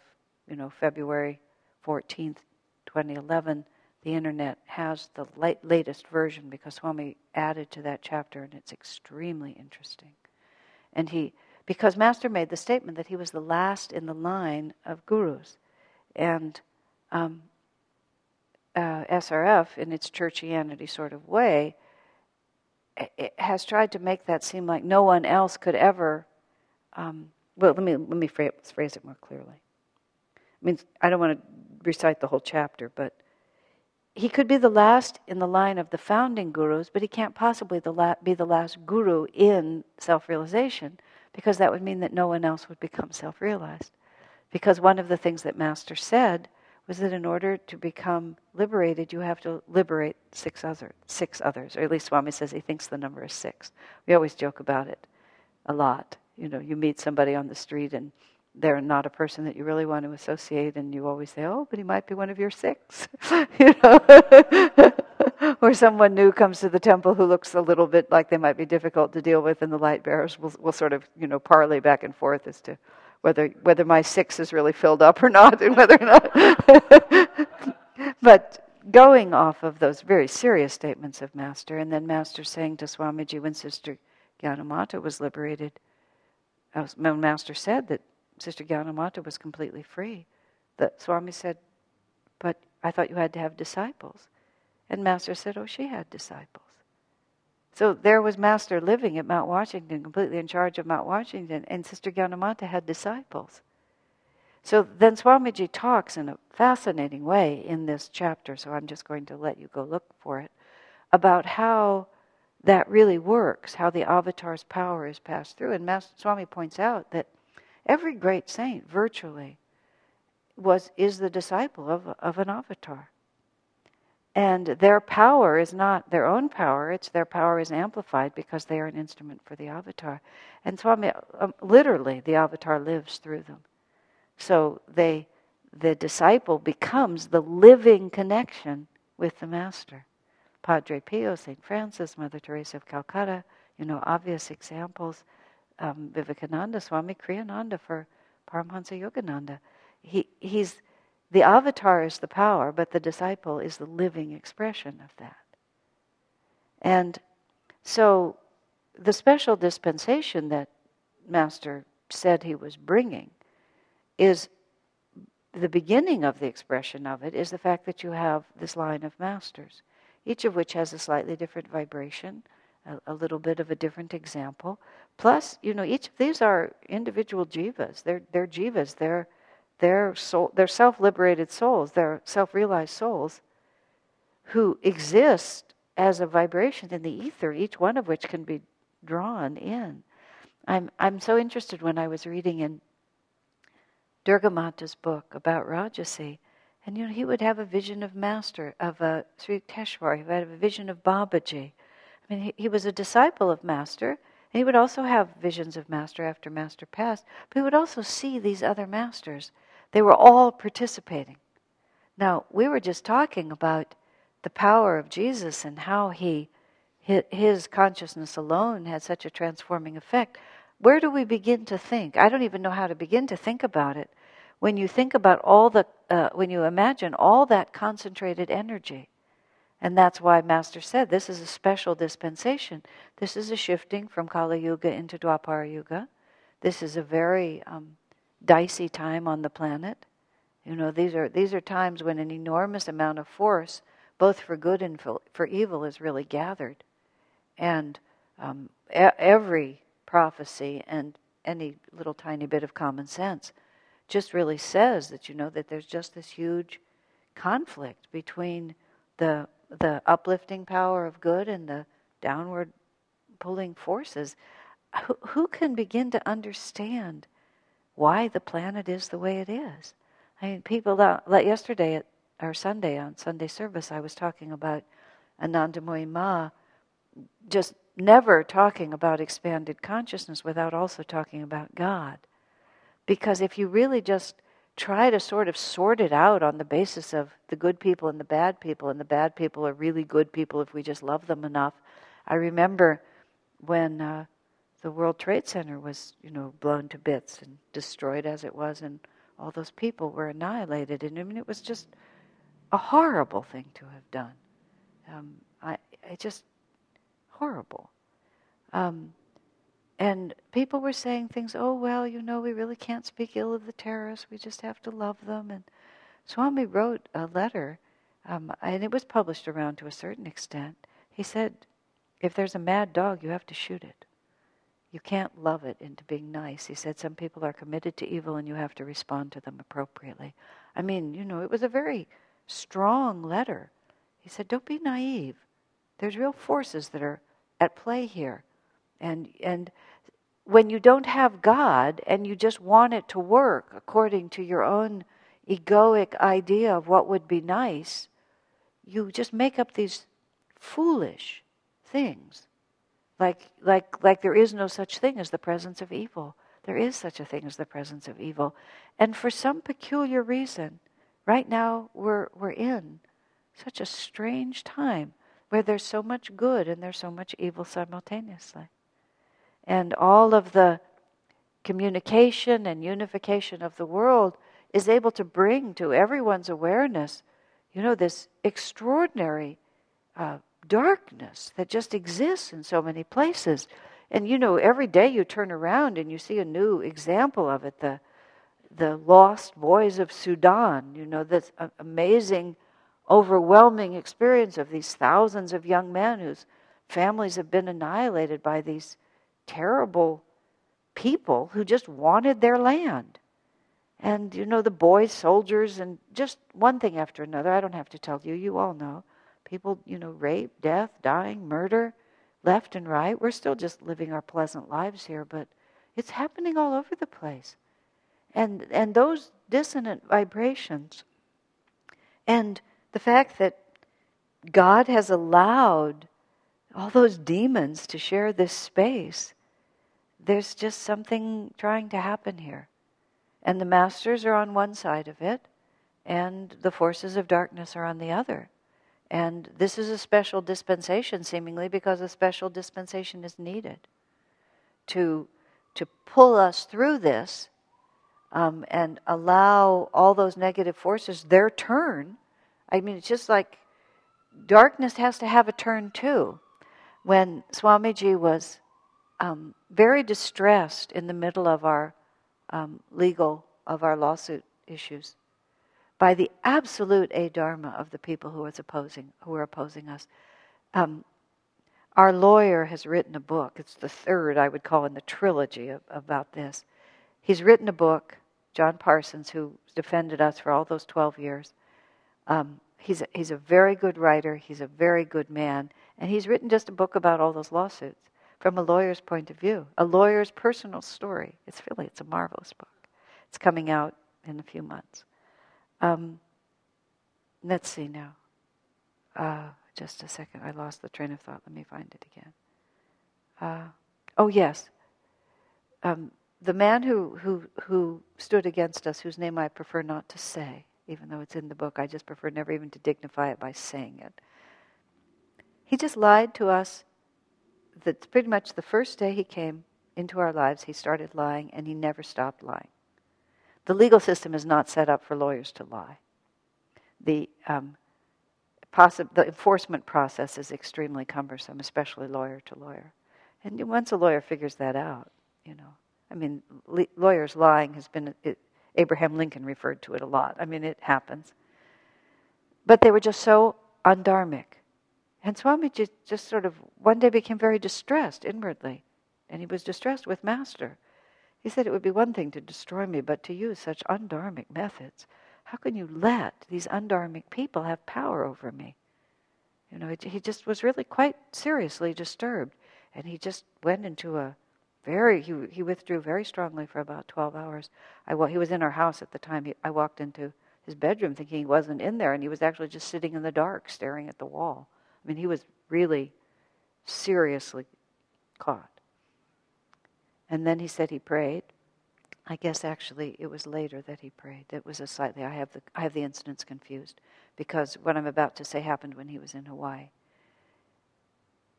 you know February 14th, 2011, the internet has the late, latest version because Swami added to that chapter, and it's extremely interesting. And he, because Master made the statement that he was the last in the line of gurus, and um, uh, SRF, in its churchianity sort of way, has tried to make that seem like no one else could ever. Um, well, let me let me phrase, phrase it more clearly. I mean, I don't want to recite the whole chapter, but he could be the last in the line of the founding gurus, but he can't possibly the la- be the last guru in self-realization, because that would mean that no one else would become self-realized. Because one of the things that Master said was that in order to become liberated, you have to liberate six, other, six others. Or at least Swami says he thinks the number is six. We always joke about it a lot. You know, you meet somebody on the street and they're not a person that you really want to associate, and you always say, "Oh, but he might be one of your six. you know, or someone new comes to the temple who looks a little bit like they might be difficult to deal with, and the light bearers will, will sort of, you know, parley back and forth as to whether whether my six is really filled up or not, and whether or not. but going off of those very serious statements of Master, and then Master saying to Swamiji when Sister Gyanamata was liberated, when Master said that Sister Gyanamata was completely free, that Swami said, "But I thought you had to have disciples," and Master said, "Oh, she had disciples." So there was Master living at Mount Washington, completely in charge of Mount Washington, and Sister Gyanamata had disciples. So then Swamiji talks in a fascinating way in this chapter, so I'm just going to let you go look for it, about how that really works, how the avatar's power is passed through. And Master Swami points out that every great saint, virtually, was is the disciple of, of an avatar. And their power is not their own power, it's their power is amplified because they are an instrument for the avatar. And Swami, um, literally, the avatar lives through them. So they, the disciple becomes the living connection with the master. Padre Pio, St. Francis, Mother Teresa of Calcutta, you know, obvious examples. Um, Vivekananda, Swami Kriyananda for Paramhansa Yogananda. He, he's the avatar is the power, but the disciple is the living expression of that. And so the special dispensation that Master said he was bringing is the beginning of the expression of it is the fact that you have this line of masters, each of which has a slightly different vibration, a, a, little bit of a different example. Plus, you know, each of these are individual jivas. They're, they're jivas. They're they're, soul, they're self liberated souls, they're self realized souls who exist as a vibration in the ether, each one of which can be drawn in. I'm, I'm so interested when I was reading in Durgamata's book about Rajarsi, and you know, he would have a vision of Master, of Sri Yukteswar, he would have a vision of Babaji. I mean, he, he was a disciple of Master, and he would also have visions of Master after Master passed, but he would also see these other Masters they were all participating. Now, we were just talking about the power of Jesus and how he his consciousness alone had such a transforming effect. Where do we begin to think? I don't even know how to begin to think about it. When you think about all the, uh, when you imagine all that concentrated energy, and that's why Master said this is a special dispensation. This is a shifting from Kali Yuga into Dwapara Yuga. This is a very um, dicey time on the planet. You know, these are these are times when an enormous amount of force, both for good and for, for evil, is really gathered, and um, e- every prophecy and any little tiny bit of common sense just really says that you know that there's just this huge conflict between the the uplifting power of good and the downward pulling forces. Who, who can begin to understand why the planet is the way it is? I mean, people that, like yesterday at or Sunday on Sunday service, I was talking about Anandamoyi Ma, just never talking about expanded consciousness without also talking about God. Because if you really just try to sort of sort it out on the basis of the good people and the bad people, and the bad people are really good people if we just love them enough. I remember when uh, the World Trade Center was, you know, blown to bits and destroyed as it was, and all those people were annihilated. And I mean, it was just a horrible thing to have done. Um, I, I just horrible. Um, and people were saying things, oh, well, you know, we really can't speak ill of the terrorists. We just have to love them. And Swami wrote a letter, um, and it was published around to a certain extent. He said, if there's a mad dog, you have to shoot it. You can't love it into being nice. He said, some people are committed to evil, and you have to respond to them appropriately. I mean, you know, it was a very strong letter. He said, don't be naive. There's real forces that are at play here. And, and when you don't have God and you just want it to work according to your own egoic idea of what would be nice, you just make up these foolish things. Like, like, like there is no such thing as the presence of evil. There is such a thing as the presence of evil. And for some peculiar reason, right now we're, we're in such a strange time where there's so much good and there's so much evil simultaneously and all of the communication and unification of the world is able to bring to everyone's awareness, you know, this extraordinary uh, darkness that just exists in so many places. And you know, every day you turn around and you see a new example of it. The the lost boys of Sudan. You know, this amazing, overwhelming experience of these thousands of young men whose families have been annihilated by these terrible people who just wanted their land. And, you know, the boys, soldiers, and just one thing after another. I don't have to tell you, you all know. People, you know, rape, death, dying, murder, left and right. We're still just living our pleasant lives here, but it's happening all over the place. And, and those dissonant vibrations, and the fact that God has allowed all those demons to share this space there's just something trying to happen here. And the masters are on one side of it, and the forces of darkness are on the other. And this is a special dispensation, seemingly, because a special dispensation is needed to, to pull us through this um, and allow all those negative forces their turn. I mean, it's just like darkness has to have a turn too. When Swamiji was um, very distressed in the middle of our um, legal, of our lawsuit issues, by the absolute adharma of the people who was opposing, who were opposing us. Um, our lawyer has written a book. It's the third, I would call, in the trilogy of, about this. He's written a book. Jon Parsons, who defended us for all those twelve years. Um, he's a, he's a very good writer. He's a very good man, and he's written just a book about all those lawsuits from a lawyer's point of view, a lawyer's personal story. It's really, it's a marvelous book. It's coming out in a few months. Um, let's see now. Uh, just a second, I lost the train of thought. Let me find it again. Uh, oh yes, um, the man who, who who stood against us, whose name I prefer not to say, even though it's in the book, I just prefer never even to dignify it by saying it. He just lied to us that pretty much the first day he came into our lives, he started lying and he never stopped lying. The legal system is not set up for lawyers to lie. The, um, possi- the enforcement process is extremely cumbersome, especially lawyer to lawyer. And once a lawyer figures that out, you know, I mean, le- lawyers lying has been, it, Abraham Lincoln referred to it a lot. I mean, it happens. But they were just so undharmic and Swami just, sort of one day became very distressed inwardly. And he was distressed with Master. He said it would be one thing to destroy me, but to use such undharmic methods. How can you let these undharmic people have power over me? You know, he just was really quite seriously disturbed. And he just went into a very, he, he withdrew very strongly for about 12 hours. I, he was in our house at the time. He, I walked into his bedroom thinking he wasn't in there, and he was actually just sitting in the dark staring at the wall. I mean, he was really seriously caught. And then he said he prayed. I guess actually it was later that he prayed. It was a slightly I have the I have the incidents confused because what I'm about to say happened when he was in Hawaii.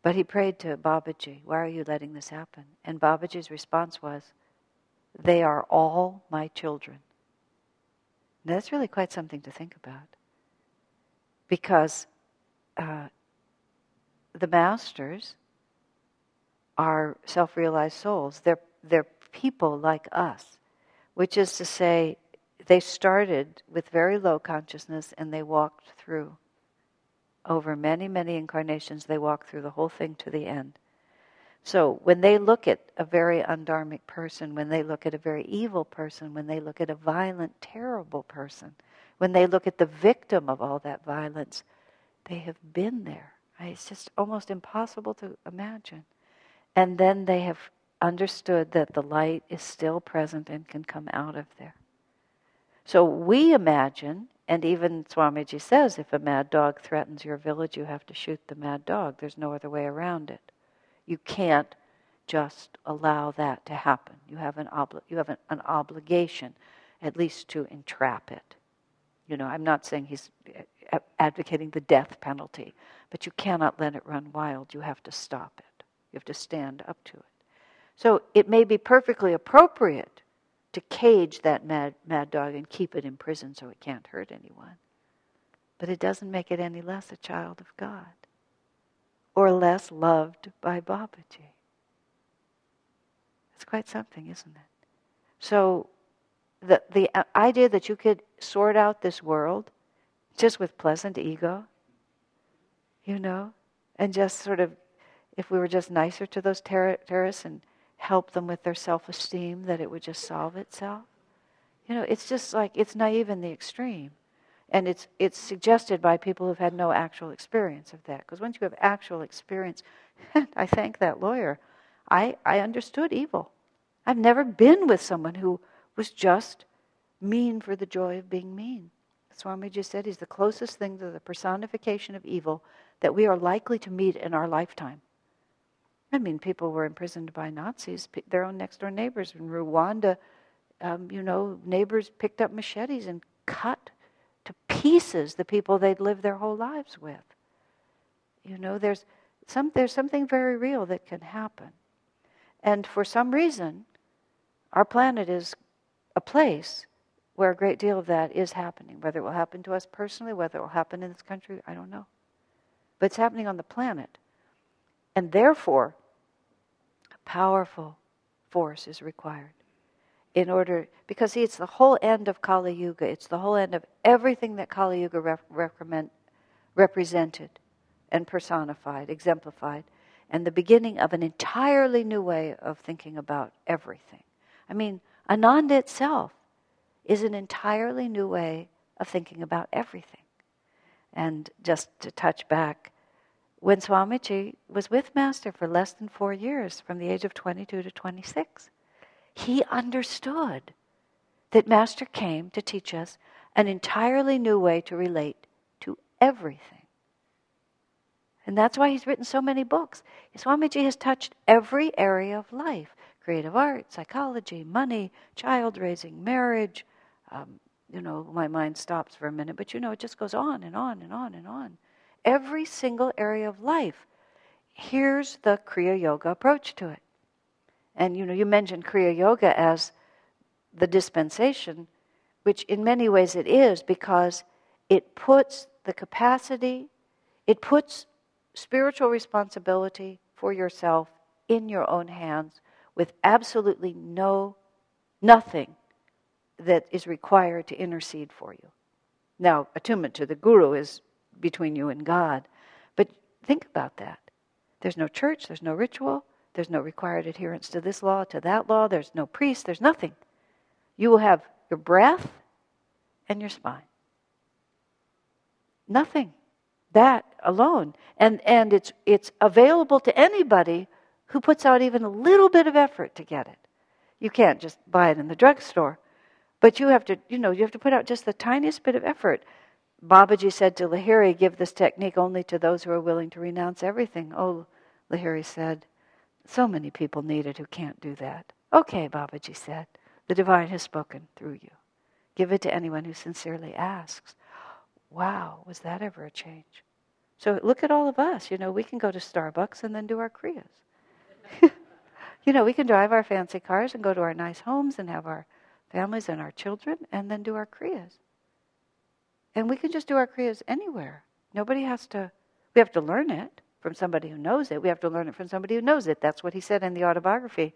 But he prayed to Babaji, why are you letting this happen? And Babaji's response was, they are all my children. Now, that's really quite something to think about. Because uh, the masters are self realized souls. They're, they're people like us, which is to say, they started with very low consciousness and they walked through. Over many, many incarnations, they walked through the whole thing to the end. So when they look at a very undharmic person, when they look at a very evil person, when they look at a violent, terrible person, when they look at the victim of all that violence, they have been there. It's just almost impossible to imagine. And then they have understood that the light is still present and can come out of there. So we imagine, and even Swamiji says, if a mad dog threatens your village, you have to shoot the mad dog. There's no other way around it. You can't just allow that to happen. You have an, obli- you have an, an obligation, at least to entrap it. You know, I'm not saying he's advocating the death penalty, but you cannot let it run wild. You have to stop it. You have to stand up to it. So it may be perfectly appropriate to cage that mad, mad dog and keep it in prison so it can't hurt anyone. But it doesn't make it any less a child of God or less loved by Babaji. It's quite something, isn't it? So the, the uh, idea that you could sort out this world just with pleasant ego, you know, and just sort of, if we were just nicer to those ter- terrorists and help them with their self esteem, that it would just solve itself. You know, it's just like, it's naive in the extreme. And it's, it's suggested by people who've had no actual experience of that. Because once you have actual experience, I thank that lawyer. I, I understood evil. I've never been with someone who was just mean for the joy of being mean. Swamiji said he's the closest thing to the personification of evil that we are likely to meet in our lifetime. I mean, people were imprisoned by Nazis, their own next door neighbors. In Rwanda, um, you know, neighbors picked up machetes and cut to pieces the people they'd lived their whole lives with. You know, there's, some, there's something very real that can happen. And for some reason, our planet is a place where a great deal of that is happening. Whether it will happen to us personally, whether it will happen in this country, I don't know. But it's happening on the planet. And therefore, a powerful force is required in order, because see, it's the whole end of Kali Yuga. It's the whole end of everything that Kali Yuga rep- represented and personified, exemplified, and the beginning of an entirely new way of thinking about everything. I mean, Ananda itself is an entirely new way of thinking about everything. And just to touch back, when Swamiji was with Master for less than four years, from the age of 22 to 26, he understood that Master came to teach us an entirely new way to relate to everything. And that's why he's written so many books. Swamiji has touched every area of life creative art, psychology, money, child raising, marriage, um, you know, my mind stops for a minute, but you know, it just goes on and on and on and on. Every single area of life. Here's the Kriya Yoga approach to it. And you know, you mentioned Kriya Yoga as the dispensation, which in many ways it is because it puts the capacity, it puts spiritual responsibility for yourself in your own hands with absolutely no nothing that is required to intercede for you. Now, attunement to the guru is between you and God, but think about that. There's no church, there's no ritual, There's no required adherence to this law, to that law. There's no priest. There's nothing. You will have your breath and your spine. Nothing. That alone. And, and it's, it's available to anybody who puts out even a little bit of effort to get it. You can't just buy it in the drugstore. But you have to, you know, you have to put out just the tiniest bit of effort. Babaji said to Lahiri, give this technique only to those who are willing to renounce everything. Oh, Lahiri said, so many people need it who can't do that. Okay, Babaji said, the divine has spoken through you. Give it to anyone who sincerely asks. Wow, was that ever a change? So look at all of us. You know, we can go to Starbucks and then do our Kriyas. you know, we can drive our fancy cars and go to our nice homes and have our families and our children and then do our Kriyas. And we can just do our Kriyas anywhere. Nobody has to, we have to learn it from somebody who knows it. We have to learn it from somebody who knows it. That's what he said in the autobiography.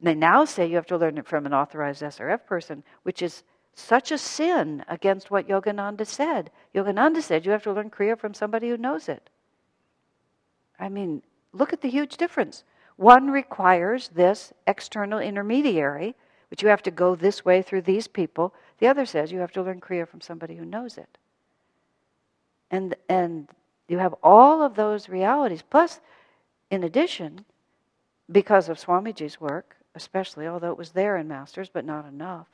They now say you have to learn it from an authorized SRF person, which is such a sin against what Yogananda said. Yogananda said you have to learn Kriya from somebody who knows it. I mean, look at the huge difference. One requires this external intermediary, which you have to go this way through these people. The other says you have to learn Kriya from somebody who knows it. And, and you have all of those realities. Plus, in addition, because of Swamiji's work, especially, although it was there in Masters, but not enough,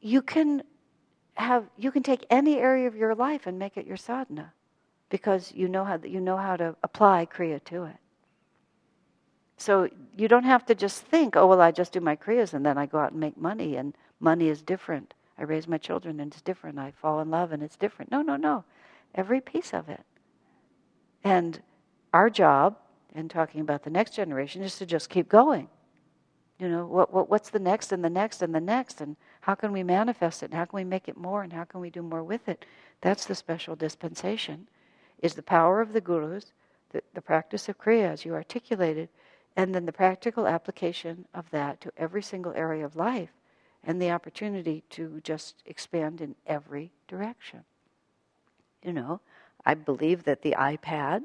you can have you can take any area of your life and make it your sadhana because you know how you know how to apply kriya to it. So you don't have to just think, oh well, I just do my kriyas and then I go out and make money, and money is different. I raise my children and it's different. I fall in love and it's different. No, no, no. Every piece of it. And our job in talking about the next generation is to just keep going. You know, what, what, what's the next and the next and the next? And how can we manifest it? And how can we make it more? And how can we do more with it? That's the special dispensation, is the power of the gurus, the, the practice of Kriya as you articulated, and then the practical application of that to every single area of life and the opportunity to just expand in every direction. You know, I believe that the iPad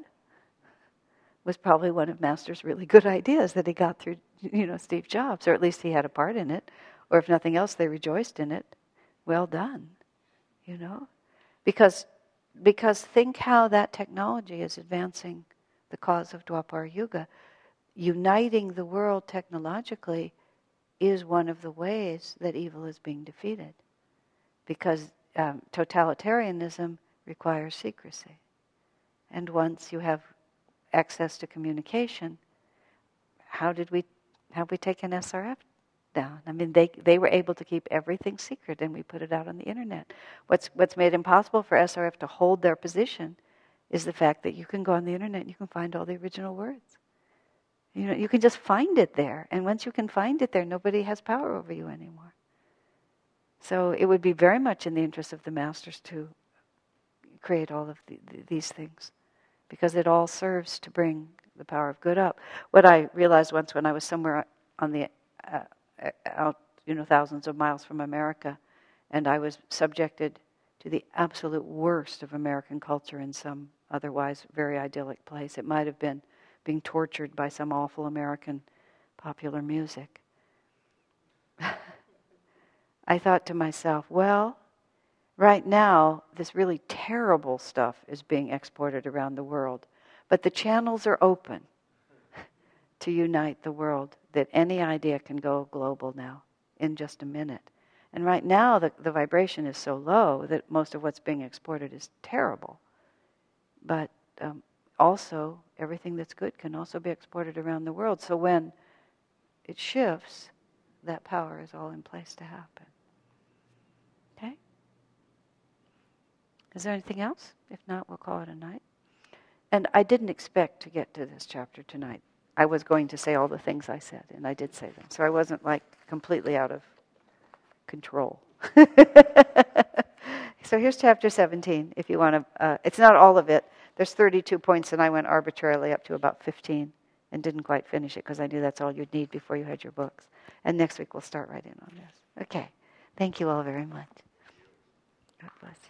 was probably one of Master's really good ideas that he got through, you know, Steve Jobs, or at least he had a part in it, or if nothing else, they rejoiced in it. Well done, you know, because because think how that technology is advancing the cause of Dwapara Yuga, uniting the world technologically is one of the ways that evil is being defeated. Because um, totalitarianism requires secrecy. And once you have access to communication, how did we have we taken SRF down? I mean, they they were able to keep everything secret, and we put it out on the internet. What's what's made impossible for SRF to hold their position is the fact that you can go on the internet and you can find all the original words. You know, you can just find it there. And once you can find it there, nobody has power over you anymore. So it would be very much in the interest of the masters to create all of the, the, these things because it all serves to bring the power of good up. What I realized once when I was somewhere on the uh, out, you know, thousands of miles from America, and I was subjected to the absolute worst of American culture in some otherwise very idyllic place. It might have been being tortured by some awful American popular music. I thought to myself, well, right now, this really terrible stuff is being exported around the world, but the channels are open to unite the world, that any idea can go global now in just a minute. And right now, the, the vibration is so low that most of what's being exported is terrible. But um, also, everything that's good can also be exported around the world. So when it shifts, that power is all in place to happen. Okay? Is there anything else? If not, we'll call it a night. And I didn't expect to get to this chapter tonight. I was going to say all the things I said, and I did say them. So I wasn't like completely out of control. so here's chapter 17, if you want to. Uh, it's not all of it. There's 32 points, and I went arbitrarily up to about 15 and didn't quite finish it because I knew that's all you'd need before you had your books. And next week we'll start right in on this. Okay. Thank you all very much. God bless you.